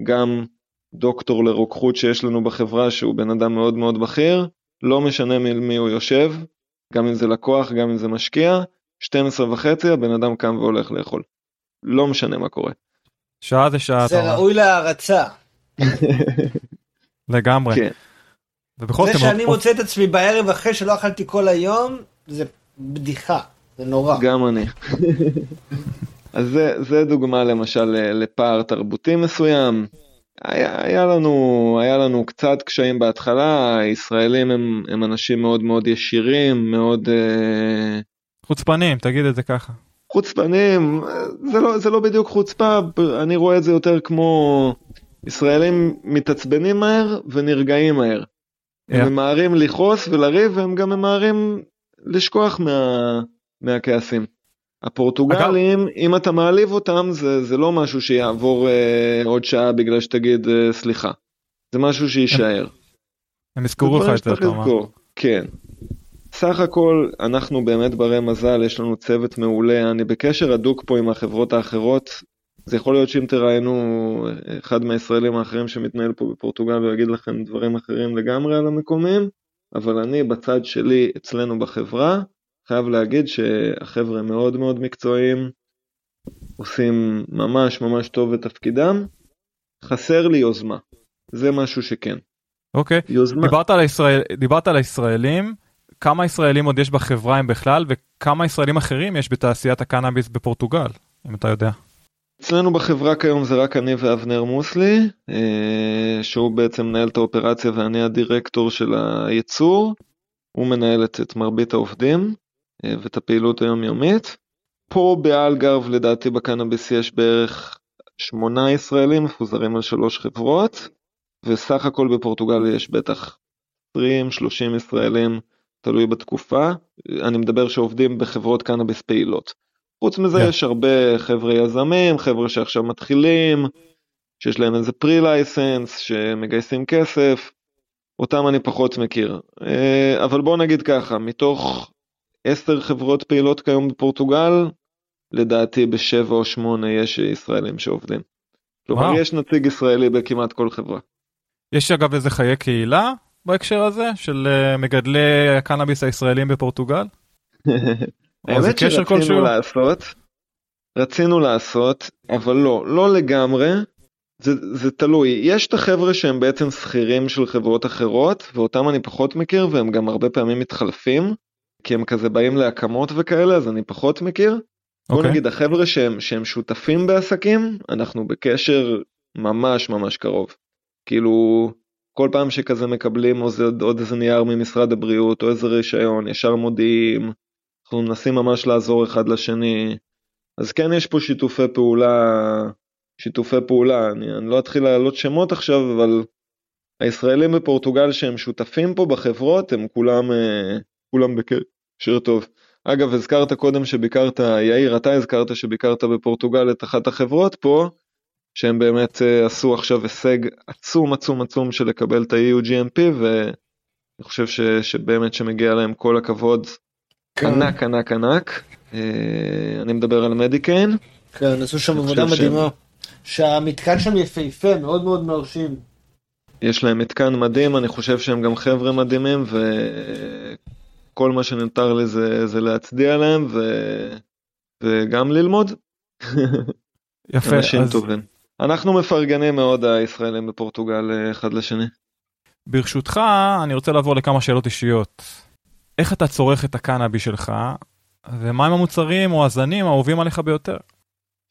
גם דוקטור לרוקחות שיש לנו בחברה שהוא בן אדם מאוד מאוד בכיר, לא משנה מי הוא יושב, גם אם זה לקוח, גם אם זה משקיע, 12 וחצי הבן אדם קם והולך לאכול. לא משנה מה קורה. שעה זה שעה. זה ראוי להערצה. לגמרי. כן. ובכל זה שאני מוצא את עצמי בערב אחרי שלא אכלתי כל היום, זה בדיחה, זה נורא. גם אני. אז זה, זה דוגמה למשל לפער תרבותי מסוים. היה, היה, לנו, היה לנו קצת קשיים בהתחלה, הישראלים הם, הם אנשים מאוד מאוד ישירים, מאוד... אה, חוצפנים, תגיד את זה ככה. חוצפנים, זה לא, זה לא בדיוק חוצפה, אני רואה את זה יותר כמו ישראלים מתעצבנים מהר ונרגעים מהר. Yeah. הם ממהרים לכעוס ולריב והם גם ממהרים לשכוח מה, מהכעסים. הפורטוגלים, אגב... אם אתה מעליב אותם, זה, זה לא משהו שיעבור אה, עוד שעה בגלל שתגיד אה, סליחה. זה משהו שיישאר. הם יזכרו לך את זה, אתה אומר. כן. סך הכל, אנחנו באמת ברי מזל, יש לנו צוות מעולה, אני בקשר הדוק פה עם החברות האחרות. זה יכול להיות שאם תראיינו אחד מהישראלים האחרים שמתנהל פה בפורטוגל ויגיד לכם דברים אחרים לגמרי על המקומים, אבל אני בצד שלי אצלנו בחברה, חייב להגיד שהחבר'ה מאוד מאוד מקצועיים, עושים ממש ממש טוב את תפקידם. חסר לי יוזמה, זה משהו שכן. אוקיי, okay. יוזמה. דיברת על, הישראל... דיברת על הישראלים, כמה ישראלים עוד יש בחברה אם בכלל, וכמה ישראלים אחרים יש בתעשיית הקנאביס בפורטוגל, אם אתה יודע. אצלנו בחברה כיום זה רק אני ואבנר מוסלי, אה, שהוא בעצם מנהל את האופרציה ואני הדירקטור של הייצור. הוא מנהל את מרבית העובדים. אה, ואת הפעילות היומיומית. פה באלגרב לדעתי בקנאביס יש בערך שמונה ישראלים מפוזרים על שלוש חברות, וסך הכל בפורטוגל יש בטח 20-30 ישראלים, תלוי בתקופה. אני מדבר שעובדים בחברות קנאביס פעילות. חוץ מזה yeah. כן. יש הרבה חבר'ה יזמים, חבר'ה שעכשיו מתחילים, שיש להם איזה pre-license, שמגייסים כסף, אותם אני פחות מכיר. אה, אבל בוא נגיד ככה, מתוך עשר חברות פעילות כיום בפורטוגל, לדעתי בשבע או שמונה יש ישראלים שעובדים. כלומר, יש נציג ישראלי בכמעט כל חברה. יש אגב איזה חיי קהילה בהקשר הזה, של uh, מגדלי הקנאביס הישראלים בפורטוגל? האמת שרצינו לעשות, רצינו לעשות, אבל לא, לא לגמרי. זה, זה תלוי, יש את החבר'ה שהם בעצם שכירים של חברות אחרות, ואותם אני פחות מכיר, והם גם הרבה פעמים מתחלפים. כי הם כזה באים להקמות וכאלה אז אני פחות מכיר. Okay. בוא אוקיי. נגיד החבר'ה שהם, שהם שותפים בעסקים אנחנו בקשר ממש ממש קרוב. כאילו כל פעם שכזה מקבלים עוד, עוד איזה נייר ממשרד הבריאות או איזה רישיון ישר מודיעים. אנחנו מנסים ממש לעזור אחד לשני. אז כן יש פה שיתופי פעולה שיתופי פעולה אני, אני לא אתחיל להעלות שמות עכשיו אבל הישראלים בפורטוגל שהם שותפים פה בחברות הם כולם אה, כולם בקשר טוב. אגב, הזכרת קודם שביקרת, יאיר, אתה הזכרת שביקרת בפורטוגל את אחת החברות פה, שהם באמת uh, עשו עכשיו הישג עצום עצום עצום של לקבל את ה-EU GMP, ואני חושב ש, שבאמת שמגיע להם כל הכבוד. ענק ענק ענק. Uh, אני מדבר על מדיקיין. כן, עשו שם עבודה מדהימה. שהמתקן שם יפהפה, מאוד מאוד מרשים. יש להם מתקן מדהים, אני חושב שהם גם חבר'ה מדהימים, כל מה שנותר לי זה, זה להצדיע להם ו... וגם ללמוד. יפה, אנשים אז... טובים. אנחנו מפרגנים מאוד הישראלים בפורטוגל אה, אחד לשני. ברשותך, אני רוצה לעבור לכמה שאלות אישיות. איך אתה צורך את הקנאבי שלך, ומהם המוצרים או הזנים האהובים עליך ביותר?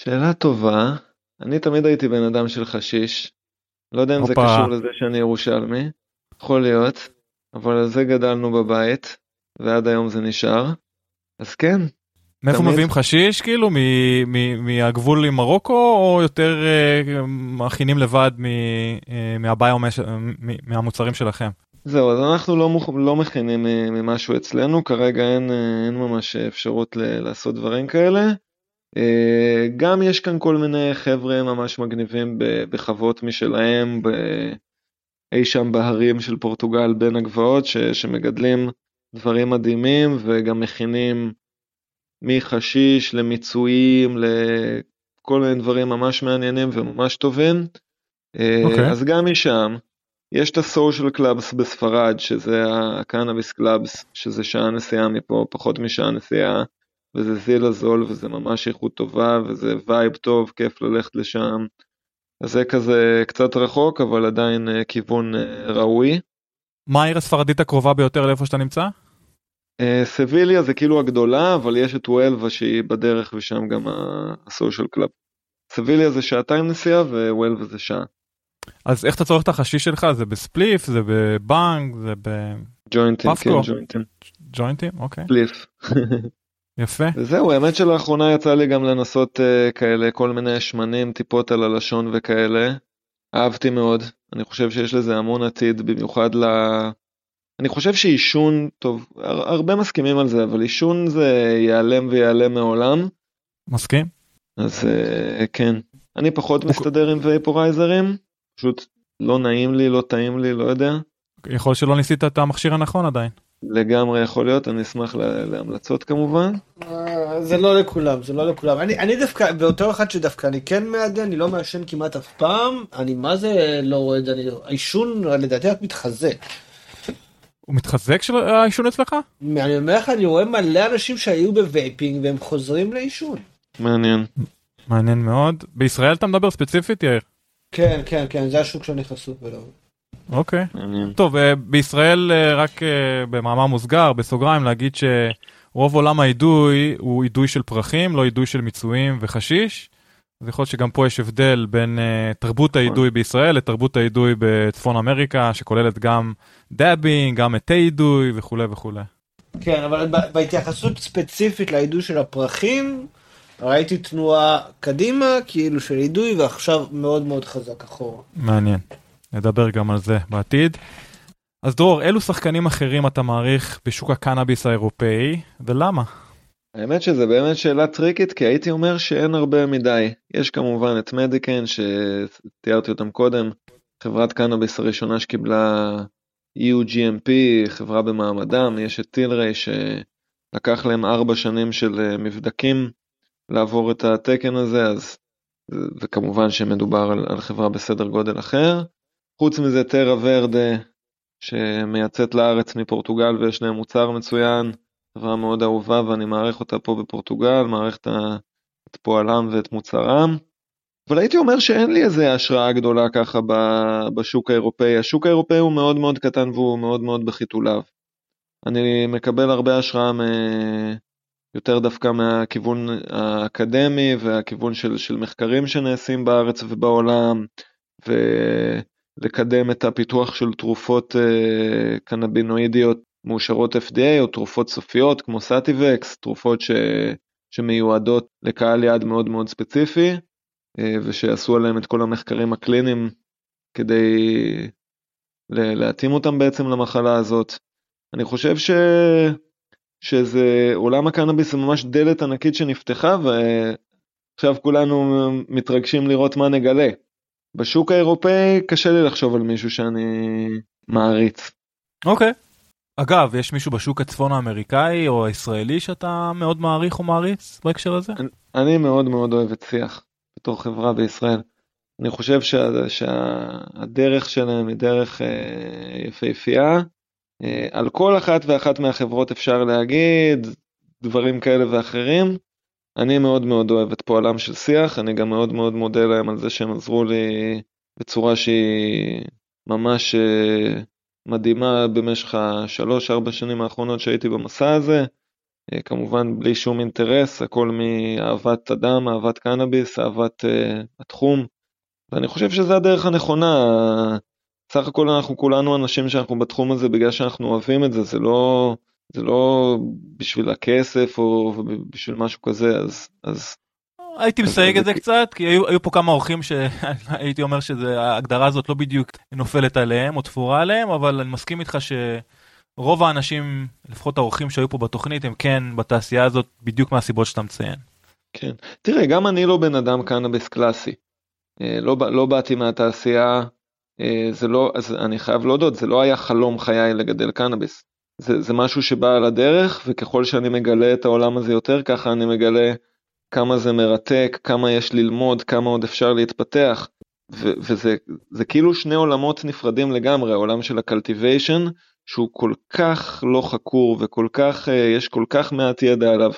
שאלה טובה. אני תמיד הייתי בן אדם של חשיש. לא יודע אם זה קשור לזה שאני ירושלמי. יכול להיות. אבל על זה גדלנו בבית. ועד היום זה נשאר. אז כן. מאיפה מביאים חשיש כאילו? מהגבול עם מרוקו או יותר uh, מכינים לבד uh, מהביומש, מהמוצרים שלכם? זהו, אז אנחנו לא, לא מכינים ממשהו אצלנו, כרגע אין, אין ממש אפשרות ל, לעשות דברים כאלה. Uh, גם יש כאן כל מיני חבר'ה ממש מגניבים בחוות משלהם, אי שם בהרים של פורטוגל בין הגבעות, ש, שמגדלים דברים מדהימים וגם מכינים מחשיש למיצויים לכל מיני דברים ממש מעניינים וממש טובים. Okay. אה, אוקיי. אז גם משם יש את ה social clubs בספרד שזה ה cannabis clubs שזה שעה נסיעה מפה פחות משעה נסיעה וזה זיל הזול וזה ממש איכות טובה וזה vibe טוב כיף ללכת לשם. אז זה כזה קצת רחוק אבל עדיין אה, כיוון אה, ראוי. מה העיר הספרדית הקרובה ביותר לאיפה שאתה נמצא? אה, סביליה זה כאילו הגדולה אבל יש את וולבה שהיא בדרך ושם גם ה social club. סביליה זה שעתיים נסיעה ווולבה זה שעה. אז איך אתה צורך את החשיש שלך זה בספליף זה בבנק זה ב... ג'וינטים, כן ג'וינטים. ג'וינטים אוקיי. ספליף. יפה. וזהו, האמת שלאחרונה יצא לי גם לנסות uh, כאלה כל מיני שמנים, טיפות על הלשון וכאלה. אהבתי מאוד, אני חושב שיש לזה המון עתיד, במיוחד ל... אני חושב שעישון, טוב, הר, הרבה מסכימים על זה, אבל עישון זה ייעלם וייעלם מעולם. מסכים? אז uh, כן. אני פחות מסתדר עם וייפורייזרים, פשוט לא נעים לי, לא טעים לי, לא יודע. יכול שלא ניסית את המכשיר הנכון עדיין. לגמרי יכול להיות, אני אשמח להמלצות כמובן. אה, זה לא לכולם, זה לא לכולם. אני, אני דווקא, באותו אחד שדווקא אני כן מעדן, אני לא מעשן כמעט אף פעם, אני מה זה לא זה, העישון לדעתי רק מתחזק. הוא מתחזק של העישון אצלך? אני אומר לך, אני רואה מלא אנשים שהיו ב vaping והם חוזרים לעישון. מעניין. מעניין מאוד. בישראל אתה מדבר ספציפית, יאיר? כן, כן, כן, זה השוק שאני חשוף אליו. אוקיי. טוב, אה, בישראל אה, רק אה, במאמר מוסגר, בסוגריים, להגיד שרוב עולם האידוי הוא אידוי של פרחים, לא אידוי של מיצויים וחשיש. אז יכול להיות שגם פה יש הבדל בין אה, תרבות האידוי בישראל לתרבות האידוי בצפון אמריקה, שכוללת גם dabbing, גם עטי אידוי וכולי וכולי. כן, אבל בהתייחסות ספציפית לאידוי של הפרחים, ראיתי תנועה קדימה, כאילו של אידוי, ועכשיו מאוד מאוד חזק אחורה. מעניין. נדבר גם על זה בעתיד. אז דרור, אילו שחקנים אחרים אתה מעריך בשוק הקנאביס האירופאי, ולמה? האמת שזה באמת שאלה טריקית, כי הייתי אומר שאין הרבה מדי. יש כמובן את מדיקן, שתיארתי אותם קודם, חברת קנאביס הראשונה שקיבלה EU-GMP, חברה במעמדם, יש את טילריי שלקח להם ארבע שנים של אה, מבדקים לעבור את התקן הזה, אז וכמובן שמדובר על, על חברה בסדר גודל אחר. חוץ מזה טרה ורדה שמייצאת לארץ מפורטוגל ויש להם מוצר מצוין, חברה מאוד אהובה ואני מעריך אותה פה בפורטוגל, מעריך את פועלם ואת מוצרם. אבל הייתי אומר שאין לי איזה השראה גדולה ככה בשוק האירופאי, השוק האירופאי הוא מאוד מאוד קטן והוא מאוד מאוד בחיתוליו. אני מקבל הרבה השראה מ... יותר דווקא מהכיוון האקדמי והכיוון של, של מחקרים שנעשים בארץ ובעולם, ו... לקדם את הפיתוח של תרופות אה, קנבינואידיות מאושרות FDA או תרופות סופיות כמו סאטיבקס, תרופות ש... שמיועדות לקהל יעד מאוד מאוד ספציפי אה, ושעשו עליהם את כל המחקרים הקליניים כדי להתאים אותם בעצם למחלה הזאת. אני חושב ש... שזה עולם הקנאביס זה ממש דלת ענקית שנפתחה ועכשיו כולנו מתרגשים לראות מה נגלה. בשוק האירופאי קשה לי לחשוב על מישהו שאני מעריץ. אוקיי. אגב, יש מישהו בשוק הצפון האמריקאי או הישראלי שאתה מאוד מעריך או מעריץ בהקשר הזה? אני, אני מאוד מאוד אוהב את שיח בתור חברה בישראל. אני חושב שה, שהדרך שלהם היא דרך אה, יפהפייה. אה, על כל אחת ואחת מהחברות אפשר להגיד דברים כאלה ואחרים. אני מאוד מאוד אוהב את פועלם של שיח, אני גם מאוד מאוד מודה להם על זה שהם עזרו לי בצורה שהיא ממש אה, מדהימה במשך השלוש-ארבע שנים האחרונות שהייתי במסע הזה. אה, כמובן בלי שום אינטרס, הכל מאהבת אדם, אהבת קנאביס, אהבת uh, התחום. ואני חושב שזה הדרך הנכונה. סך הכל אנחנו כולנו אנשים שאנחנו בתחום הזה בגלל שאנחנו אוהבים את זה, זה לא... זה לא בשביל הכסף או בשביל משהו כזה, אז... אז... הייתי מסייג את זה קצת, כי היו, היו פה כמה אורחים שהייתי אומר שההגדרה הזאת לא בדיוק נופלת עליהם או תפורה עליהם, אבל אני מסכים איתך שרוב האנשים, לפחות האורחים שהיו פה בתוכנית, הם כן בתעשייה הזאת בדיוק מהסיבות שאתה מציין. כן, תראה, גם אני לא בן אדם קנאביס קלאסי. אה, לא, לא באתי מהתעשייה, זה לא, אז אני חייב להודות, זה לא היה חלום חיי לגדל קנאביס. זה, זה משהו שבא על הדרך, וככל שאני מגלה את העולם הזה יותר, ככה אני מגלה כמה זה מרתק, כמה יש ללמוד, כמה עוד אפשר להתפתח. ו- וזה זה כאילו שני עולמות נפרדים לגמרי, העולם של הקלטיביישן, שהוא כל כך לא חקור וכל כך, uh, יש כל כך מעט ידע עליו.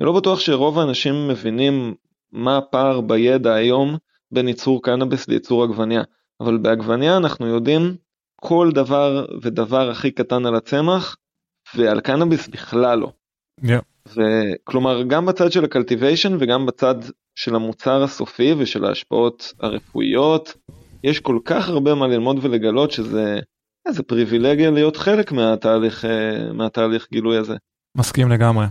אני לא בטוח שרוב האנשים מבינים מה הפער בידע היום בין ייצור קנאביס לייצור עגבניה, אבל בעגבניה אנחנו יודעים כל דבר ודבר הכי קטן על הצמח, ועל קנאביס בכלל לא. Yeah. וכלומר גם בצד של הקלטיביישן וגם בצד של המוצר הסופי ושל ההשפעות הרפואיות יש כל כך הרבה מה ללמוד ולגלות שזה איזה פריבילגיה להיות חלק מהתהליך אה, מהתהליך גילוי הזה. מסכים לגמרי.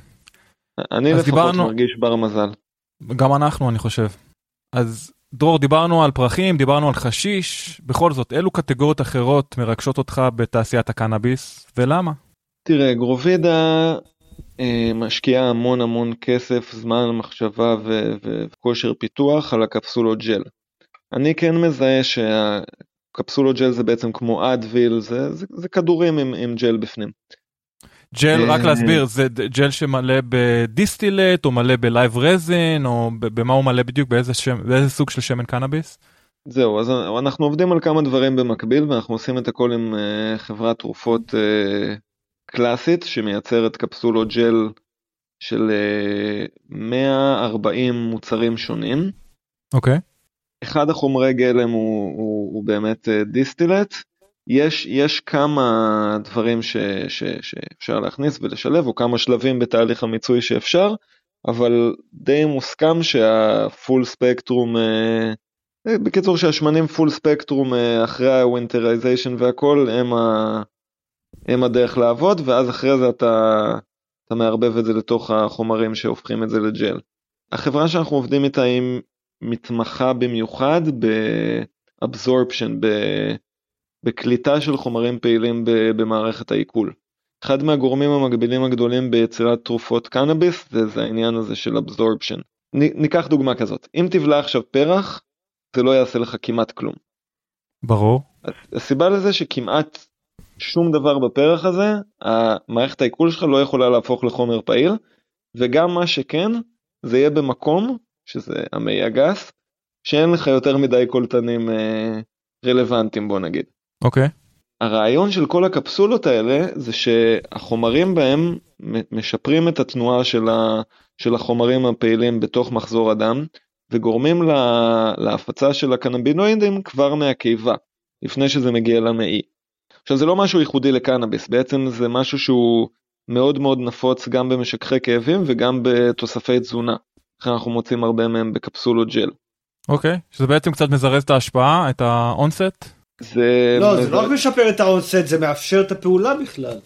אני לפחות דיברנו- מרגיש בר מזל. גם אנחנו, אני חושב. אז דרור, דיברנו על פרחים, דיברנו על חשיש, בכל זאת, אילו קטגוריות אחרות מרגשות אותך בתעשיית הקנאביס, ולמה? תראה, גרובדה אה, משקיעה המון המון כסף, זמן, מחשבה ו- וכושר פיתוח על הקפסולות ג'ל. אני כן מזהה שהקפסולות ג'ל זה בעצם כמו אדוויל, זה, זה, זה כדורים עם, עם ג'ל בפנים. ג'ל, אה, רק להסביר, זה ג'ל שמלא ב distillate, או מלא ב live resin, או במה הוא מלא בדיוק, באיזה, שם, באיזה סוג של שמן קנאביס? זהו, אז אנחנו עובדים על כמה דברים במקביל ואנחנו עושים את הכל עם אה, חברת תרופות אה, קלאסית שמייצרת קפסולות ג'ל של אה, 140 מוצרים שונים. אוקיי. אחד החומרי גלם הוא, הוא, הוא באמת אה, distillate. יש, יש כמה דברים ש, ש, שאפשר להכניס ולשלב, או כמה שלבים בתהליך המיצוי שאפשר, אבל די מוסכם שה full spectrum, אה, אה, בקיצור שהשמנים full spectrum אה, אחרי ה winterization והכל הם, ה, הם הדרך לעבוד, ואז אחרי זה אתה, אתה מערבב את זה לתוך החומרים שהופכים את זה לג'ל. החברה שאנחנו עובדים איתה היא מתמחה במיוחד באבזורפשן, בקליטה של חומרים פעילים במערכת העיכול. אחד מהגורמים המגבילים הגדולים ביצירת תרופות קנאביס זה, זה העניין הזה של אבזורפשן. ניקח דוגמה כזאת, אם תבלע עכשיו פרח, זה לא יעשה לך כמעט כלום. ברור. הסיבה לזה שכמעט שום דבר בפרח הזה, המערכת העיכול שלך לא יכולה להפוך לחומר פעיל, וגם מה שכן, זה יהיה במקום, שזה המעי הגס, שאין לך יותר מדי קולטנים אה, רלוונטיים בוא נגיד. אוקיי. הרעיון של כל הקפסולות האלה זה שהחומרים בהם משפרים את התנועה של, ה, של החומרים הפעילים בתוך מחזור הדם וגורמים לה, להפצה של הקנבינואידים כבר מהקיבה, לפני שזה מגיע למעי. עכשיו זה לא משהו ייחודי לקנאביס, בעצם זה משהו שהוא מאוד מאוד נפוץ גם במשככי כאבים וגם בתוספי תזונה. לכן אנחנו מוצאים הרבה מהם בקפסולות ג'ל. אוקיי, שזה בעצם קצת מזרז את ההשפעה, את האונסט? זה... לא, זה לא רק משפר את האונסט, זה מאפשר את הפעולה בכלל.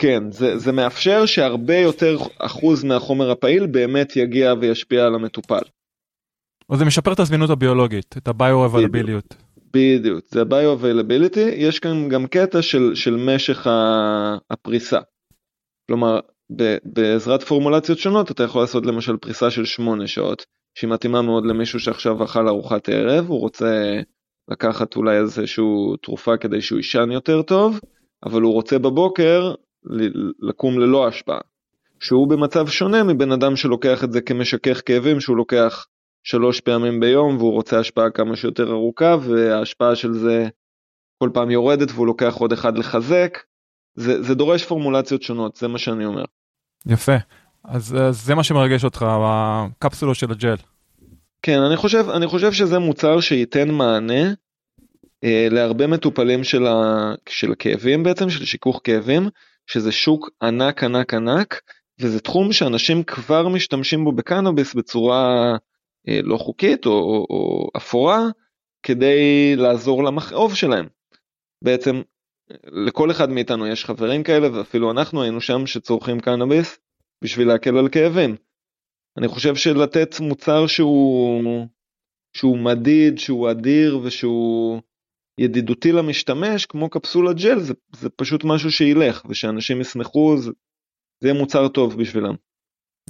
כן, זה, זה מאפשר שהרבה יותר אחוז מהחומר הפעיל באמת יגיע וישפיע על המטופל. או זה משפר את הזמינות הביולוגית, את הביו-אבלביליות. בדיוק, זה ה-bio-availability, יש כאן גם קטע של, של משך הפריסה. כלומר, ב, בעזרת פורמולציות שונות אתה יכול לעשות למשל פריסה של 8 שעות, שהיא מתאימה מאוד למישהו שעכשיו אכל ארוחת ערב, הוא רוצה לקחת אולי איזשהו תרופה כדי שהוא יישן יותר טוב, אבל הוא רוצה בבוקר לקום ללא השפעה. שהוא במצב שונה מבן אדם שלוקח את זה כמשכך כאבים שהוא לוקח שלוש פעמים ביום והוא רוצה השפעה כמה שיותר ארוכה וההשפעה של זה כל פעם יורדת והוא לוקח עוד אחד לחזק. זה, זה דורש פורמולציות שונות, זה מה שאני אומר. יפה. אז, אז זה מה שמרגש אותך, הקפסולות של הג'ל. כן, אני חושב, אני חושב שזה מוצר שייתן מענה אה, להרבה מטופלים של, ה, של הכאבים בעצם, של שיכוך כאבים, שזה שוק ענק ענק ענק, וזה תחום שאנשים כבר משתמשים בו בקנאביס בצורה אה, לא חוקית או, או, או אפורה, כדי לעזור למכאוב שלהם. בעצם לכל אחד מאיתנו יש חברים כאלה, ואפילו אנחנו היינו שם שצורכים קנאביס בשביל להקל על כאבים. אני חושב שלתת מוצר שהוא, שהוא מדיד, שהוא אדיר ושהוא ידידותי למשתמש, כמו קפסולת ג'ל, זה, זה פשוט משהו שילך, ושאנשים ישמחו, זה, זה יהיה מוצר טוב בשבילם.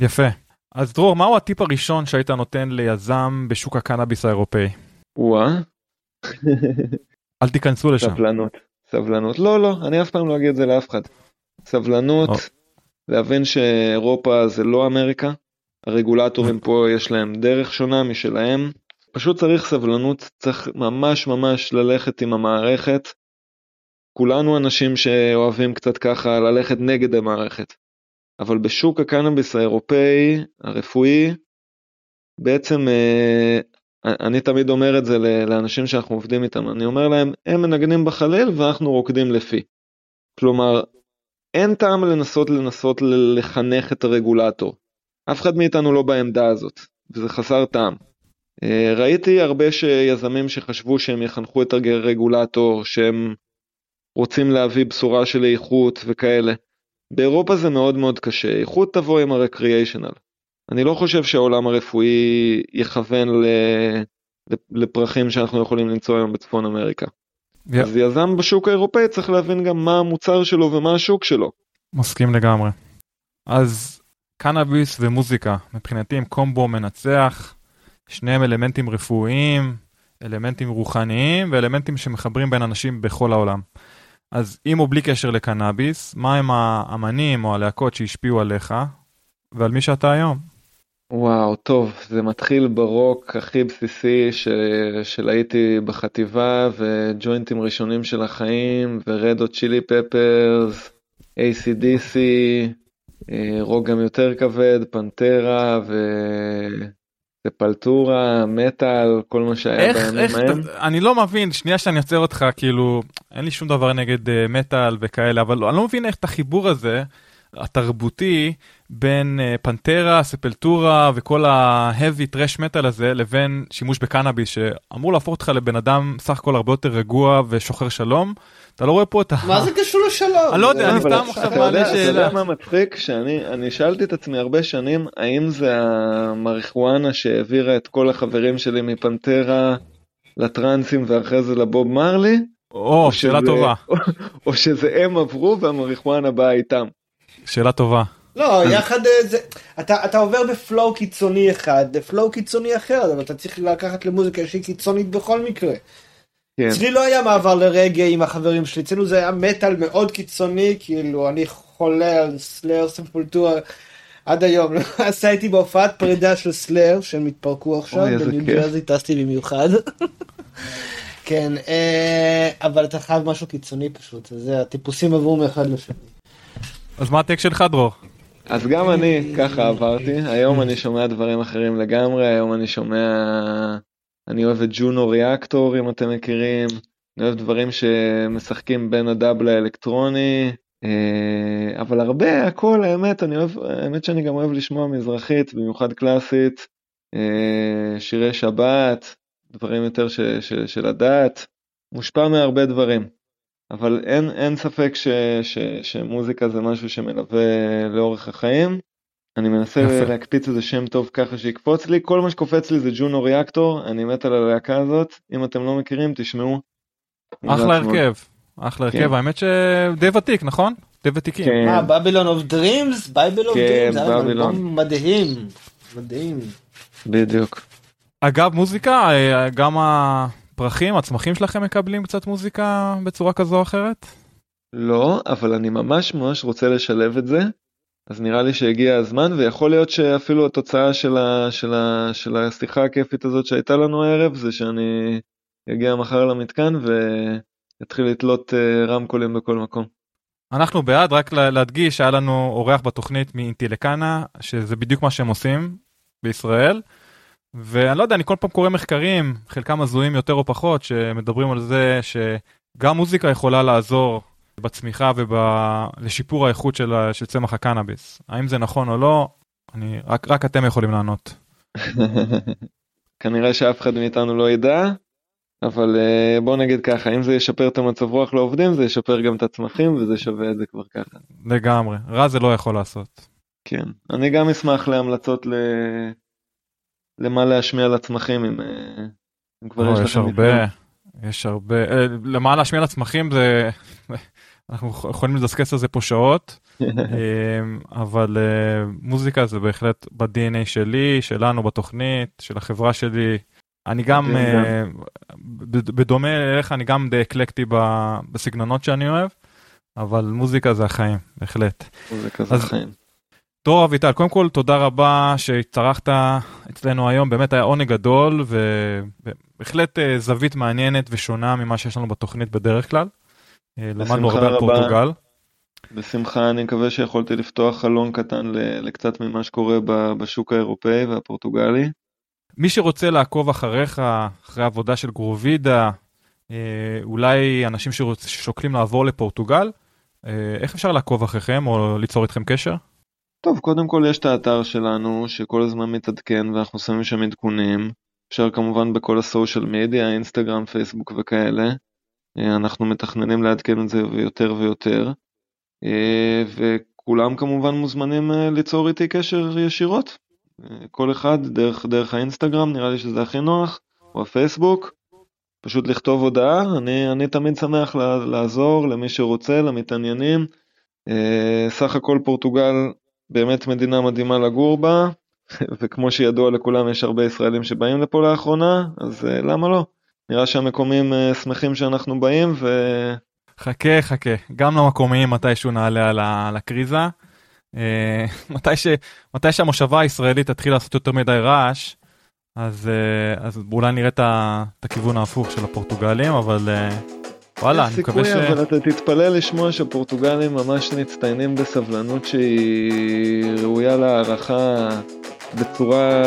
יפה. אז דרור, מהו הטיפ הראשון שהיית נותן ליזם בשוק הקנאביס האירופאי? וואה. אל תיכנסו לשם. סבלנות, סבלנות. לא, לא, אני אף פעם לא אגיד את זה לאף אחד. סבלנות, או. להבין שאירופה זה לא אמריקה, הרגולטורים פה יש להם דרך שונה משלהם. פשוט צריך סבלנות, צריך ממש ממש ללכת עם המערכת. כולנו אנשים שאוהבים קצת ככה ללכת נגד המערכת. אבל בשוק הקנאביס האירופאי, הרפואי, בעצם אה, אני תמיד אומר את זה לאנשים שאנחנו עובדים איתם, אני אומר להם, הם מנגנים בחליל ואנחנו רוקדים לפי. כלומר, אין טעם לנסות לנסות לחנך את הרגולטור. אף אחד מאיתנו לא בעמדה הזאת, וזה חסר טעם. ראיתי הרבה יזמים שחשבו שהם יחנכו את הרגולטור, שהם רוצים להביא בשורה של איכות וכאלה. באירופה זה מאוד מאוד קשה, איכות תבוא עם הרקריאיישנל. אני לא חושב שהעולם הרפואי יכוון ל... לפרחים שאנחנו יכולים למצוא היום בצפון אמריקה. Yeah. אז יזם בשוק האירופאי צריך להבין גם מה המוצר שלו ומה השוק שלו. מסכים לגמרי. אז קנאביס ומוזיקה, מבחינתי הם קומבו מנצח, שניהם אלמנטים רפואיים, אלמנטים רוחניים ואלמנטים שמחברים בין אנשים בכל העולם. אז עם או בלי קשר לקנאביס, מה הם האמנים או הלהקות שהשפיעו עליך ועל מי שאתה היום? וואו, טוב, זה מתחיל ברוק הכי בסיסי ש... של הייתי בחטיבה וג'וינטים ראשונים של החיים ורדו צ'ילי פפרס, ACDC, רוק גם יותר כבד, פנטרה ו... ספלטורה, מטאל, כל מה שהיה איך, בימים איך, ההם. אני לא מבין, שנייה שאני עוצר אותך, כאילו, אין לי שום דבר נגד uh, מטאל וכאלה, אבל אני לא מבין איך את החיבור הזה, התרבותי, בין uh, פנטרה, ספלטורה וכל ה-heavy trash metal הזה, לבין שימוש בקנאביס, שאמור להפוך אותך לבן אדם סך הכל הרבה יותר רגוע ושוחר שלום. אתה לא רואה פה את ה... מה זה קשור לשלום? אני לא יודע, אני סתם עכשיו מעלה שאלה. אתה יודע מה מצחיק? שאני שאלתי את עצמי הרבה שנים, האם זה המריחואנה שהעבירה את כל החברים שלי מפנטרה לטרנסים ואחרי זה לבוב מרלי? או, שאלה טובה. או שזה הם עברו והמריחואנה באה איתם. שאלה טובה. לא, יחד אה, זה, אתה, אתה עובר בפלואו קיצוני אחד, בפלואו קיצוני אחר, אבל אתה צריך לקחת למוזיקה שהיא קיצונית בכל מקרה. כן. אצלי לא היה מעבר לרגע עם החברים שלי, אצלנו זה היה מטאל מאוד קיצוני, כאילו, אני חולה על סלאר סמפולטורה עד היום. עשה איתי בהופעת פרידה של סלאר, שהם התפרקו עכשיו, בניו ג'רזי טסתי במיוחד. כן, אה, אבל אתה חייב משהו קיצוני פשוט, זה הטיפוסים עברו מאחד לשני. אז מה הטק שלך דרור? אז גם אני ככה עברתי, היום אני שומע דברים אחרים לגמרי, היום אני שומע אני אוהב את ג'ונו ריאקטור אם אתם מכירים, אני אוהב דברים שמשחקים בין הדאבל האלקטרוני, אה, אבל הרבה, הכל, האמת, אני אוהב, האמת שאני גם אוהב לשמוע מזרחית, במיוחד קלאסית, אה, שירי שבת, דברים יותר ש, ש, של הדת, מושפע מהרבה דברים. אבל אין, אין ספק ש, ש, שמוזיקה זה משהו שמלווה לאורך החיים. אני מנסה יפה. להקפיץ איזה שם טוב ככה שיקפוץ לי, כל מה שקופץ לי זה Juno Reactor, אני מת על הלהקה הזאת, אם אתם לא מכירים תשמעו. אחלה הרכב, אחלה הרכב, כן. האמת שדי ותיק נכון? די ותיקים. כן. מה, Babylon of Dreams? Bible of Dreams, זה היה מדהים, מדהים. בדיוק. אגב מוזיקה, אה, גם הפרחים, הצמחים שלכם מקבלים קצת מוזיקה בצורה כזו או אחרת? לא, אבל אני ממש ממש רוצה לשלב את זה. אז נראה לי שהגיע הזמן ויכול להיות שאפילו התוצאה של, ה, של, ה, של השיחה הכיפית הזאת שהייתה לנו הערב זה שאני אגיע מחר למתקן ואתחיל לתלות אה, רמקולים בכל מקום. אנחנו בעד, רק להדגיש, היה לנו אורח בתוכנית מאינטילקנה, שזה בדיוק מה שהם עושים בישראל. ואני לא יודע, אני כל פעם קורא מחקרים, חלקם הזויים יותר או פחות, שמדברים על זה שגם מוזיקה יכולה לעזור בצמיחה ולשיפור האיכות של, של צמח הקנאביס. האם זה נכון או לא, אני, רק, רק אתם יכולים לענות. כנראה שאף אחד מאיתנו לא ידע, אבל uh, בוא נגיד ככה, אם זה ישפר את המצב רוח לעובדים, זה ישפר גם את הצמחים וזה שווה את זה כבר ככה. לגמרי, רע זה לא יכול לעשות. כן, אני גם אשמח להמלצות ל... למה להשמיע לצמחים אם, אה, אם כבר יש לכם... יש הרבה, יש הרבה, אה, למה להשמיע לצמחים זה אנחנו יכולים לדסקס על זה פה שעות, אמ, אבל אה, מוזיקה זה בהחלט ב-DNA שלי, שלנו בתוכנית, של החברה שלי. אני גם, אה, בדומה אליך, אני גם די אקלקטי בסגנונות שאני אוהב, אבל מוזיקה זה החיים, בהחלט. מוזיקה זה החיים. דרור אביטל, קודם כל תודה רבה שהצטרחת אצלנו היום, באמת היה עונג גדול ובהחלט אה, זווית מעניינת ושונה ממה שיש לנו בתוכנית בדרך כלל. למדנו הרבה על פורטוגל. בשמחה, אני מקווה שיכולתי לפתוח חלון קטן לקצת ממה שקורה בשוק האירופאי והפורטוגלי. מי שרוצה לעקוב אחריך, אחרי עבודה של גרוביידה, אה, אולי אנשים ששוקלים לעבור לפורטוגל, אה, איך אפשר לעקוב אחריכם או ליצור איתכם קשר? טוב, קודם כל יש את האתר שלנו שכל הזמן מתעדכן ואנחנו שמים שם עדכונים. אפשר כמובן בכל הסושיאל מדיה, אינסטגרם, פייסבוק וכאלה. אה, אנחנו מתכננים לעדכן את זה יותר ויותר. אה, כולם כמובן מוזמנים אה, ליצור איתי קשר ישירות. כל אחד דרך, דרך האינסטגרם, נראה לי שזה הכי נוח, או הפייסבוק. פשוט לכתוב הודעה, אני, אני תמיד שמח לעזור למי שרוצה, למתעניינים. סך הכל פורטוגל באמת מדינה מדהימה לגור בה, וכמו שידוע לכולם יש הרבה ישראלים שבאים לפה לאחרונה, אז למה לא? נראה שהמקומיים שמחים שאנחנו באים ו... חכה, חכה, גם למקומיים מתישהו נעלה על הקריזה. אה, מתי, ש, מתי שהמושבה הישראלית תתחיל לעשות יותר מדי רעש, אז, אה, אז אולי נראה את, הכיוון ההפוך של הפורטוגלים, אבל אה, וואלה, אני מקווה ש... יש סיכוי, אבל אתה תתפלא לשמוע שהפורטוגלים ממש מצטיינים בסבלנות שהיא ראויה להערכה בצורה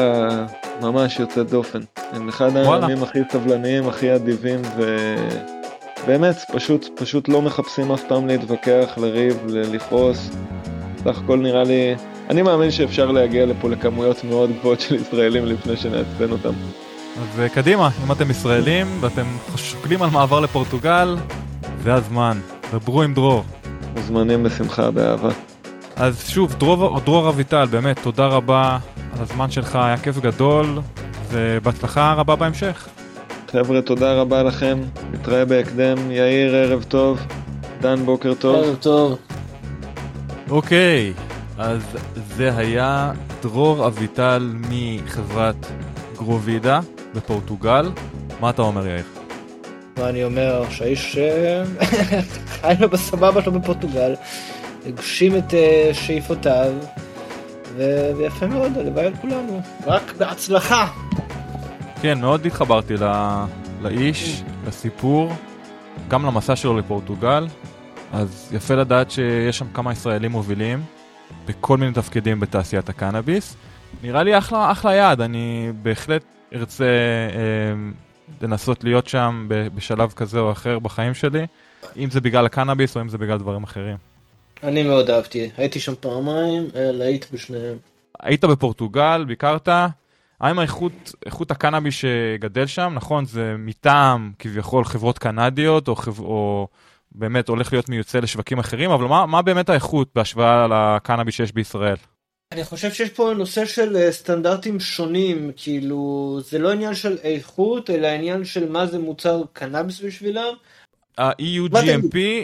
ממש יוצאת דופן. הם אחד העמים הכי סבלניים, הכי אדיבים ו... באמת, פשוט, פשוט לא מחפשים אף פעם להתווכח, לריב, לכעוס. סך הכל נראה לי... אני מאמין שאפשר להגיע לפה לכמויות מאוד גבוהות של ישראלים לפני שנעצבן אותם. אז קדימה, אם אתם ישראלים ואתם שוקלים על מעבר לפורטוגל, זה הזמן. דברו עם דרור. מוזמנים בשמחה, באהבה. אז שוב, דרור, דרור אביטל, באמת, תודה רבה על הזמן שלך, היה כיף גדול, ובהצלחה רבה בהמשך. חבר'ה, תודה רבה לכם, נתראה בהקדם. יאיר, ערב טוב. דן, בוקר טוב. ערב טוב. אוקיי, אז זה היה דרור אביטל מחברת גרוביידה בפורטוגל. מה אתה אומר, יאיר? מה אני אומר? שהאיש אה, חי לו בסבבה שלו בפורטוגל, הגשים את אה, שאיפותיו, ויפה מאוד, הלוואי על כולנו. רק בהצלחה. כן, מאוד התחברתי לא... לאיש, לסיפור, גם למסע שלו לפורטוגל, אז יפה לדעת שיש שם כמה ישראלים מובילים בכל מיני תפקידים בתעשיית הקנאביס. נראה לי אחלה, אחלה יעד, אני בהחלט ארצה אה, לנסות להיות שם בשלב כזה או אחר בחיים שלי, אם זה בגלל הקנאביס או אם זה בגלל דברים אחרים. אני מאוד אהבתי, הייתי שם פעמיים, להיט בשניהם. היית בפורטוגל, ביקרת, האם האיכות, איכות הקנאביס שגדל שם, נכון, זה מטעם כביכול חברות קנדיות, או, חב... או באמת הולך להיות מיוצא לשווקים אחרים, אבל מה, מה באמת האיכות בהשוואה לקנאביס שיש בישראל? אני חושב שיש פה נושא של אה, סטנדרטים שונים, כאילו, זה לא עניין של איכות, אלא עניין של מה זה מוצר קנאביס בשבילם. ה-EU GMP, אה,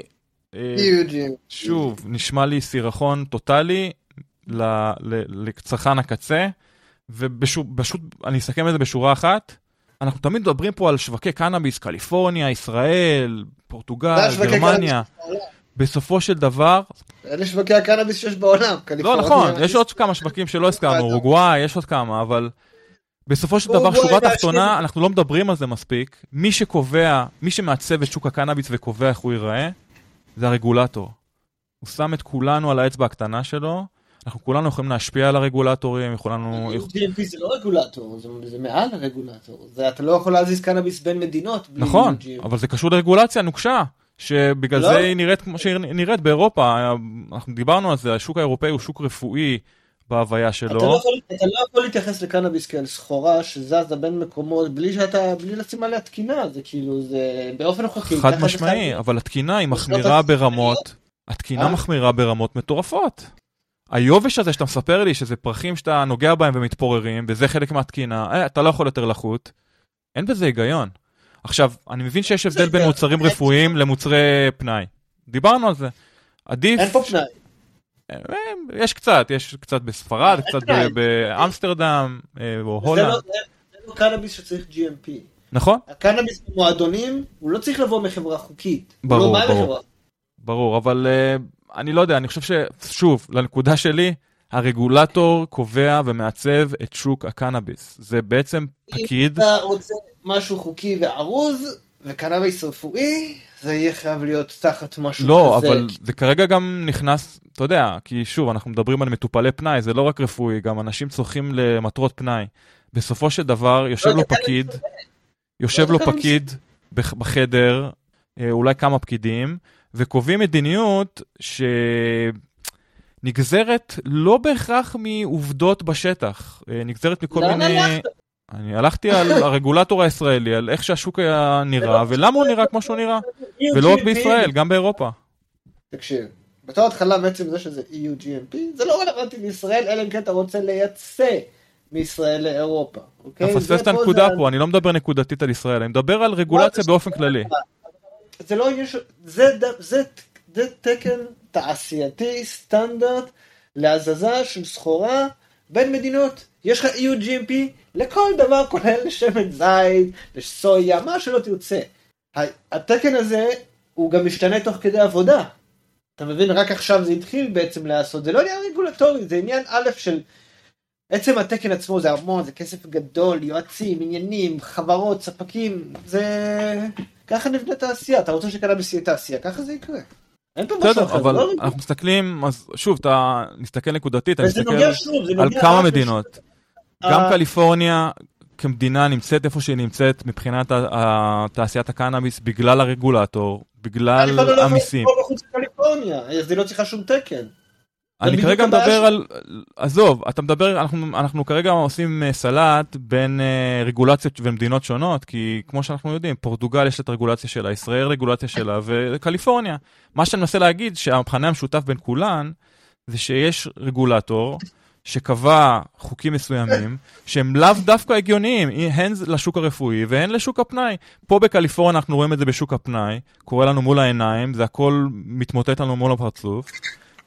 שוב, נשמע לי סירחון טוטאלי לצרכן הקצה. ופשוט, אני אסכם את זה בשורה אחת. אנחנו תמיד מדברים פה על שווקי קנאביס, קליפורניה, ישראל, פורטוגל, גרמניה. בסופו של דבר... אלה שווקי הקנאביס שיש בעולם. לא, נכון, יש עוד כמה שווקים שלא הזכרנו, אורוגוואי, יש עוד כמה, אבל בסופו של דבר, שורה תחתונה, אנחנו לא מדברים על זה מספיק. מי שקובע, מי שמעצב את שוק הקנאביס וקובע איך הוא ייראה, זה הרגולטור. הוא שם את כולנו על האצבע הקטנה שלו, אנחנו כולנו יכולים להשפיע על הרגולטורים, יכולנו... GMP זה לא רגולטור, זה, זה מעל הרגולטור. זה, אתה לא יכול להזיז קנאביס בין מדינות. נכון, אבל זה קשור לרגולציה נוקשה, שבגלל לא. זה היא נראית כמו שהיא נראית באירופה. אנחנו דיברנו על זה, השוק האירופאי הוא שוק רפואי בהוויה שלו. אתה לא יכול, אתה לא יכול להתייחס לקנאביס כאל סחורה שזזה בין מקומות בלי שאתה, בלי לשים עליה תקינה, זה כאילו, זה באופן חוקי. חד משמעי, אבל התקינה היא מחמירה ברמות, התקינה אה? מחמירה ברמות מטורפות. היובש הזה שאתה מספר לי שזה פרחים שאתה נוגע בהם ומתפוררים, וזה חלק מהתקינה, אה, אתה לא יכול יותר לחוט, אין בזה היגיון. עכשיו, אני מבין שיש הבדל בין מוצרים רפואיים למוצרי פנאי. דיברנו על זה. עדיף... אין פה פנאי. אה, יש קצת, יש קצת בספרד, קצת באמסטרדם, אה, או הולנד. לא- זה לא קנאביס שצריך GMP. נכון. הקנאביס במועדונים, הוא לא צריך לבוא מחברה חוקית. ברור, לא ברור. ברור, אבל אני לא יודע, אני חושב ששוב, לנקודה שלי, הרגולטור קובע ומעצב את שוק הקנאביס. זה בעצם פקיד... אם אתה רוצה משהו חוקי וערוז, וקנאביס רפואי, זה יהיה חייב להיות תחת משהו לא, כזה. לא, אבל זה כרגע גם נכנס, אתה יודע, כי שוב, אנחנו מדברים על מטופלי פנאי, זה לא רק רפואי, גם אנשים צורכים למטרות פנאי. בסופו של דבר, יושב לא, לו פקיד, יושב לו פקיד בחדר, אה, אולי כמה פקידים, וקובעים מדיניות שנגזרת לא בהכרח מעובדות בשטח, אה, נגזרת מכל מיני... הלכת? אני הלכתי על הרגולטור הישראלי, על איך שהשוק היה נראה, ולמה הוא נראה כמו שהוא נראה. ולא רק בישראל, גם באירופה. תקשיב, בתור התחלה בעצם זה שזה EU GMP, זה לא רלוונטי לישראל, אלא אם כן אתה רוצה לייצא מישראל לאירופה. אתה מפספס את הנקודה פה, אני לא מדבר נקודתית על ישראל, אני מדבר על רגולציה באופן כללי. זה לא של... זה תקן תעשייתי סטנדרט להזזה של סחורה בין מדינות. יש לך EU GMP לכל דבר כולל לשמן זית, לסויה, מה שלא תרצה. התקן הזה הוא גם משתנה תוך כדי עבודה. אתה מבין? רק עכשיו זה התחיל בעצם לעשות, זה לא עניין רגולטורי, זה עניין א' של עצם התקן עצמו זה המון, זה כסף גדול, יועצים, עניינים, חברות, ספקים, זה... ככה נבנה תעשייה, אתה רוצה שקנאביס יהיה תעשייה, ככה זה יקרה. אין פה משהו אחר, אבל לא אנחנו מסתכלים, אז שוב, אתה מסתכל נקודתית, אני מסתכל על כמה מדינות. אה. גם קליפורניה כמדינה נמצאת איפה שהיא נמצאת מבחינת תעשיית הקנאביס בגלל הרגולטור, בגלל לא המיסים. לקליפורניה, אז היא לא צריכה שום תקן. אני כרגע מדבר על, עזוב, אתה מדבר, אנחנו, אנחנו כרגע עושים אה, סלט בין אה, רגולציות ומדינות שונות, כי כמו שאנחנו יודעים, פורטוגל יש את הרגולציה שלה, ישראל רגולציה שלה, וקליפורניה. מה שאני מנסה להגיד, שהמכנה המשותף בין כולן, זה שיש רגולטור שקבע חוקים מסוימים, שהם לאו דווקא הגיוניים, הן לשוק הרפואי והן לשוק הפנאי. פה בקליפורניה אנחנו רואים את זה בשוק הפנאי, קורה לנו מול העיניים, זה הכל מתמוטט לנו מול הפרצוף.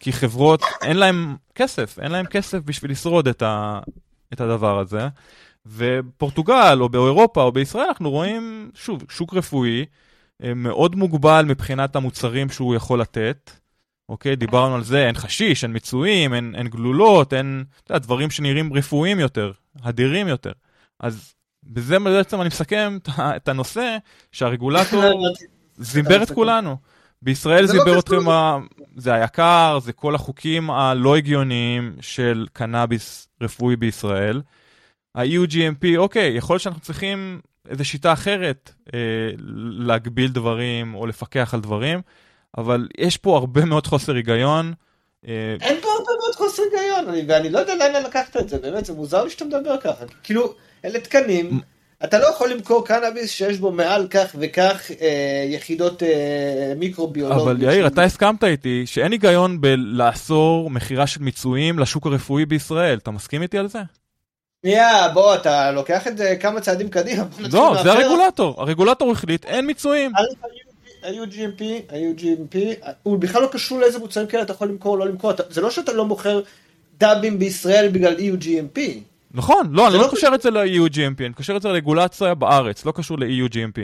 כי חברות, אין להם כסף, אין להם כסף בשביל לשרוד את, ה, את הדבר הזה. ופורטוגל, או באירופה, או בישראל, אנחנו רואים, שוב, שוק רפואי אה, מאוד מוגבל מבחינת המוצרים שהוא יכול לתת. אוקיי, דיברנו על זה, אין חשיש, אין מצויים, אין, אין גלולות, אין, אתה יודע, דברים שנראים רפואיים יותר, הדירים יותר. אז בזה בעצם אני מסכם את הנושא, שהרגולטור זימבר את כולנו. בישראל לא זיבר. אתכם, זה היקר, זה כל החוקים הלא הגיוניים של קנאביס רפואי בישראל. ה-EU-GMP, אוקיי, יכול להיות שאנחנו צריכים איזו שיטה אחרת אה, להגביל דברים או לפקח על דברים, אבל יש פה הרבה מאוד חוסר היגיון. אה, אין פה הרבה מאוד חוסר היגיון, אני- ואני לא יודע לאן לקחת את זה, באמת, זה מוזר לי שאתה מדבר ככה. כאילו, אלה תקנים, אתה לא יכול למכור קנאביס שיש בו מעל כך וכך אה, יחידות אה, מיקרוביולוגיות. אבל יאיר, אתה הסכמת איתי שאין היגיון בלאסור מכירה של מיצויים לשוק הרפואי בישראל. אתה מסכים איתי על זה? שנייה, בוא, אתה לוקח את זה כמה צעדים קדימה. לא, זה. הרגולטור. הרגולטור החליט, אין מיצויים. א', ה-UGMP, ה-UGMP, הוא בכלל לא קשור לאיזה מוצרים כאלה אתה יכול למכור או לא למכור, אתה- זה לא שאתה לא מוכר דאבים בישראל בגלל EU-GMP. נכון, לא, אני לא לא קושר את זה ל-EU-GMP, אני קושר את זה לרגולציה בארץ, לא קשור ל-EU-GMP.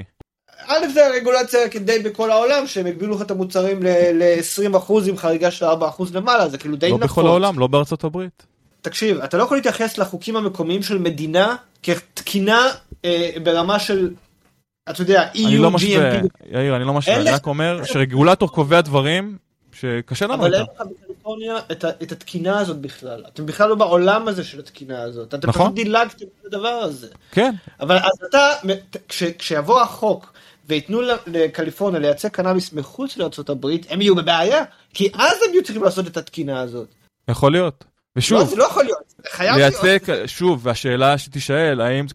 א' זה הרגולציה כדי בכל העולם שהם הגבילו לך את המוצרים ל-20% עם חריגה של 4% למעלה זה כאילו די לא נפוץ. בכל העולם, לא בארצות הברית. תקשיב אתה לא יכול להתייחס לחוקים המקומיים של מדינה כתקינה אה, ברמה של אתה יודע אני לא EU, משווה. יאיר, אני לא משווה, אני רק אומר שרגולטור קובע דברים שקשה לנו אבל אין. לך בקליפורניה את, התקינה הזאת בכלל אתם בכלל לא בעולם הזה של התקינה הזאת אתם נכון. פשוט דילגתם את הדבר הזה. כן, אבל אז אתה, כש, כשיבוא החוק וייתנו לקליפורניה לייצא קנאביס מחוץ לארה"ב, הם יהיו בבעיה, כי אז הם יהיו צריכים לעשות את התקינה הזאת. יכול להיות. לא, ושוב, זה לא יכול להיות, חייב לייצא, להיות. כ- שוב, והשאלה שתישאל, האם,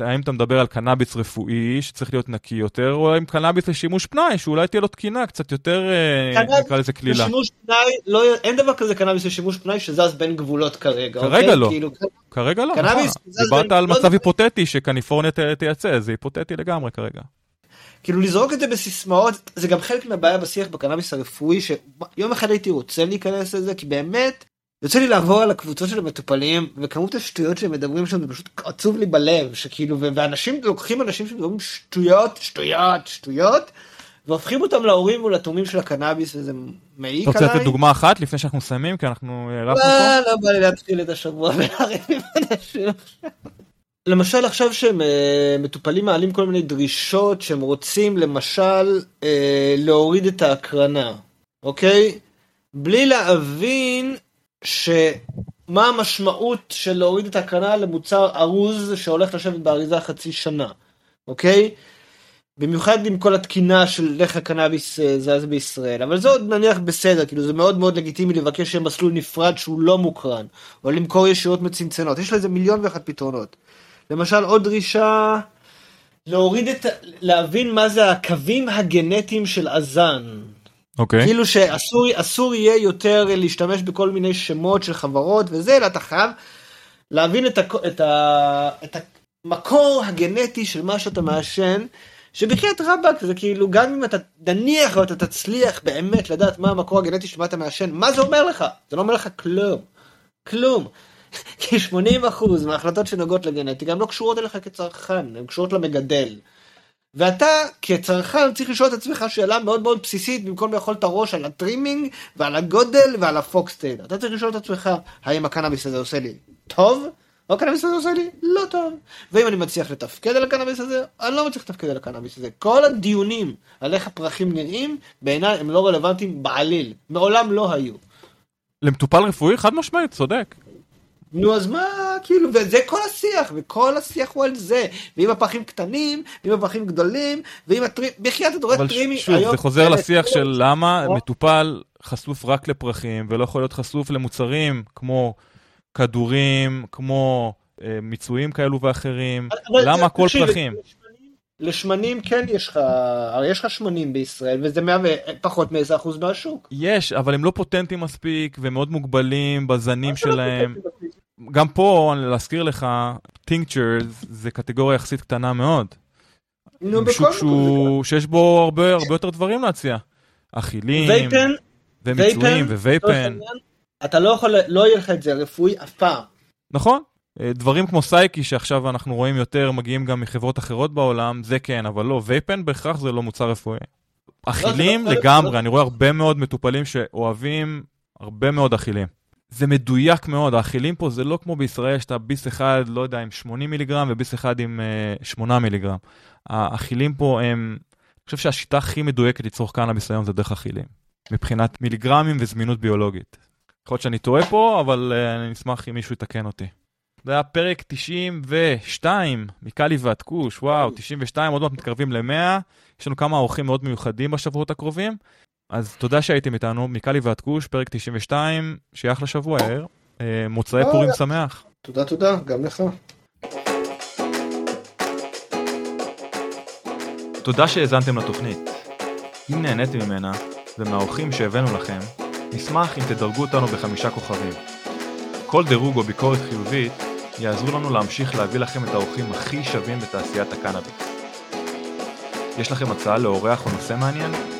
האם אתה מדבר על קנאביס רפואי שצריך להיות נקי יותר, או האם קנאביס לשימוש פנאי, שאולי תהיה לו תקינה קצת יותר, אה, קנאביס נקרא לזה קלילה. לשימוש פנאי, לא, אין דבר כזה קנאביס לשימוש פנאי שזז בין גבולות כרגע. כרגע אוקיי? לא. כאילו, כרגע לא, קנאביס, נכון. זה- דיברת על לא- מצב היפותטי שקליפורניה תייצא, זה היפותטי לגמרי כרגע. כאילו לזרוק את זה בסיסמאות, זה גם חלק מהבעיה בשיח בקנאביס הרפואי, שיום אחד הייתי רוצה להיכנס לזה, כי באמת, יוצא לי לעבור על הקבוצות של המטופלים, וכמות השטויות שהם מדברים שם, זה פשוט עצוב לי בלב, שכאילו, ואנשים לוקחים אנשים שמדברים שטויות, שטויות, שטויות, והופכים אותם להורים ולתורמים של הקנאביס, וזה מעיק אתה עליי. רוצה לתת דוגמה אחת לפני שאנחנו מסיימים, כי אנחנו הארכנו פה? לא, לא בא לי להתחיל את השבוע ולריב עם אנשים. למשל עכשיו שהם אה, מטופלים מעלים כל מיני דרישות שהם רוצים למשל אה, להוריד את ההקרנה, אוקיי? בלי להבין שמה המשמעות של להוריד את ההקרנה למוצר ארוז שהולך לשבת באריזה חצי שנה, אוקיי? במיוחד עם כל התקינה של איך הקנאביס אה, זז בישראל, אבל זה עוד נניח בסדר, כאילו זה מאוד מאוד לגיטימי לבקש שיהיה מסלול נפרד שהוא לא מוקרן, או למכור ישירות מצנצנות, יש לזה מיליון ואחת פתרונות. למשל עוד דרישה להוריד את, להבין מה זה הקווים הגנטיים של הזן, אוקיי. כאילו שאסור אסור יהיה יותר להשתמש בכל מיני שמות של חברות וזה, אלא אתה חייב להבין את, הכ, את, ה, את המקור הגנטי של מה שאתה מעשן, שבחייאת רבאק זה כאילו גם אם אתה נניח ואתה תצליח באמת לדעת מה המקור הגנטי של מה אתה מעשן, מה זה אומר לך? זה לא אומר לך כלום. כלום. כי 80% מההחלטות שנוגעות לגנטיקה הן לא קשורות אליך כצרכן, הן קשורות למגדל. ואתה כצרכן צריך לשאול את עצמך שאלה מאוד מאוד בסיסית במקום לאכול את הראש על ה trimming ועל הגודל ועל ה foxtail. אתה צריך לשאול את עצמך האם הקנאביס הזה עושה לי טוב או הקנאביס הזה עושה לי לא טוב. ואם אני מצליח לתפקד על הקנאביס הזה אני לא מצליח לתפקד על הקנאביס הזה. כל הדיונים על איך הפרחים נראים בעיניי הם לא רלוונטיים בעליל. מעולם לא היו. למטופל רפואי חד משמעית צודק. נו אז מה כאילו וזה כל השיח וכל השיח הוא על זה. ואם הפחים קטנים ואם הפחים גדולים ואם הטרימ... בחייאת אתה רואה אבל טרימי שוב היום- זה חוזר לשיח של למה מטופל חשוף רק לפרחים ולא יכול להיות חשוף למוצרים כמו כדורים כמו אה, מיצויים כאלו ואחרים. אבל למה הכל פרחים? לשמנים- כן יש לך הרי יש לך שמנים בישראל וזה מהווה פחות מאיזה אחוז מהשוק. יש אבל הם לא פוטנטים מספיק ומאוד מוגבלים בזנים לא שלהם. מספיק. גם פה להזכיר לך טינקצ'רס זה קטגוריה יחסית קטנה מאוד. נו בכל מקום זה שהוא שיש בו הרבה הרבה יותר דברים להציע. אכילים וייפן, ומיצויים ווייפן אתה לא יכול, לא יהיה לך את זה רפואי אף פעם. נכון. אה, דברים כמו סייקי שעכשיו אנחנו רואים יותר מגיעים גם מחברות אחרות בעולם זה כן אבל לא וייפן בהכרח זה לא מוצר רפואי. אכילים זה לא- לגמרי זה- אני רואה הרבה מאוד מטופלים שאוהבים הרבה מאוד אכילים. זה מדויק מאוד האכילים פה זה לא כמו בישראל שאתה ביס אחד לא יודע עם 80 מיליגרם וביס אחד עם uh, 8 מיליגרם. האכילים פה הם אני חושב שהשיטה הכי מדויקת לצרוך קנאביס היום זה דרך אכילים. מבחינת מיליגרמים וזמינות ביולוגית. יכול להיות שאני טועה פה אבל uh, אני אשמח אם מישהו יתקן אותי. זה היה פרק 92 מקאלי ועד כוש, וואו, 92, עוד מעט מתקרבים ל-100. יש לנו כמה אורחים מאוד מיוחדים בשבועות הקרובים. אז תודה שהייתם איתנו, מקאלי ועד כוש, פרק 92, שיהיה אחלה שבוע, יאיר. אה, מוצאי אה, פורים שמח. תודה תודה, גם לך. תודה שהאזנתם לתוכנית. אם נהניתם ממנה, ומהאורחים שהבאנו לכם, נשמח אם תדרגו אותנו בחמישה כוכבים. כל דירוג או ביקורת חיובית יעזרו לנו להמשיך להביא לכם את האורחים הכי שווים בתעשיית הקנאביס. יש לכם הצעה לאורח או נושא מעניין?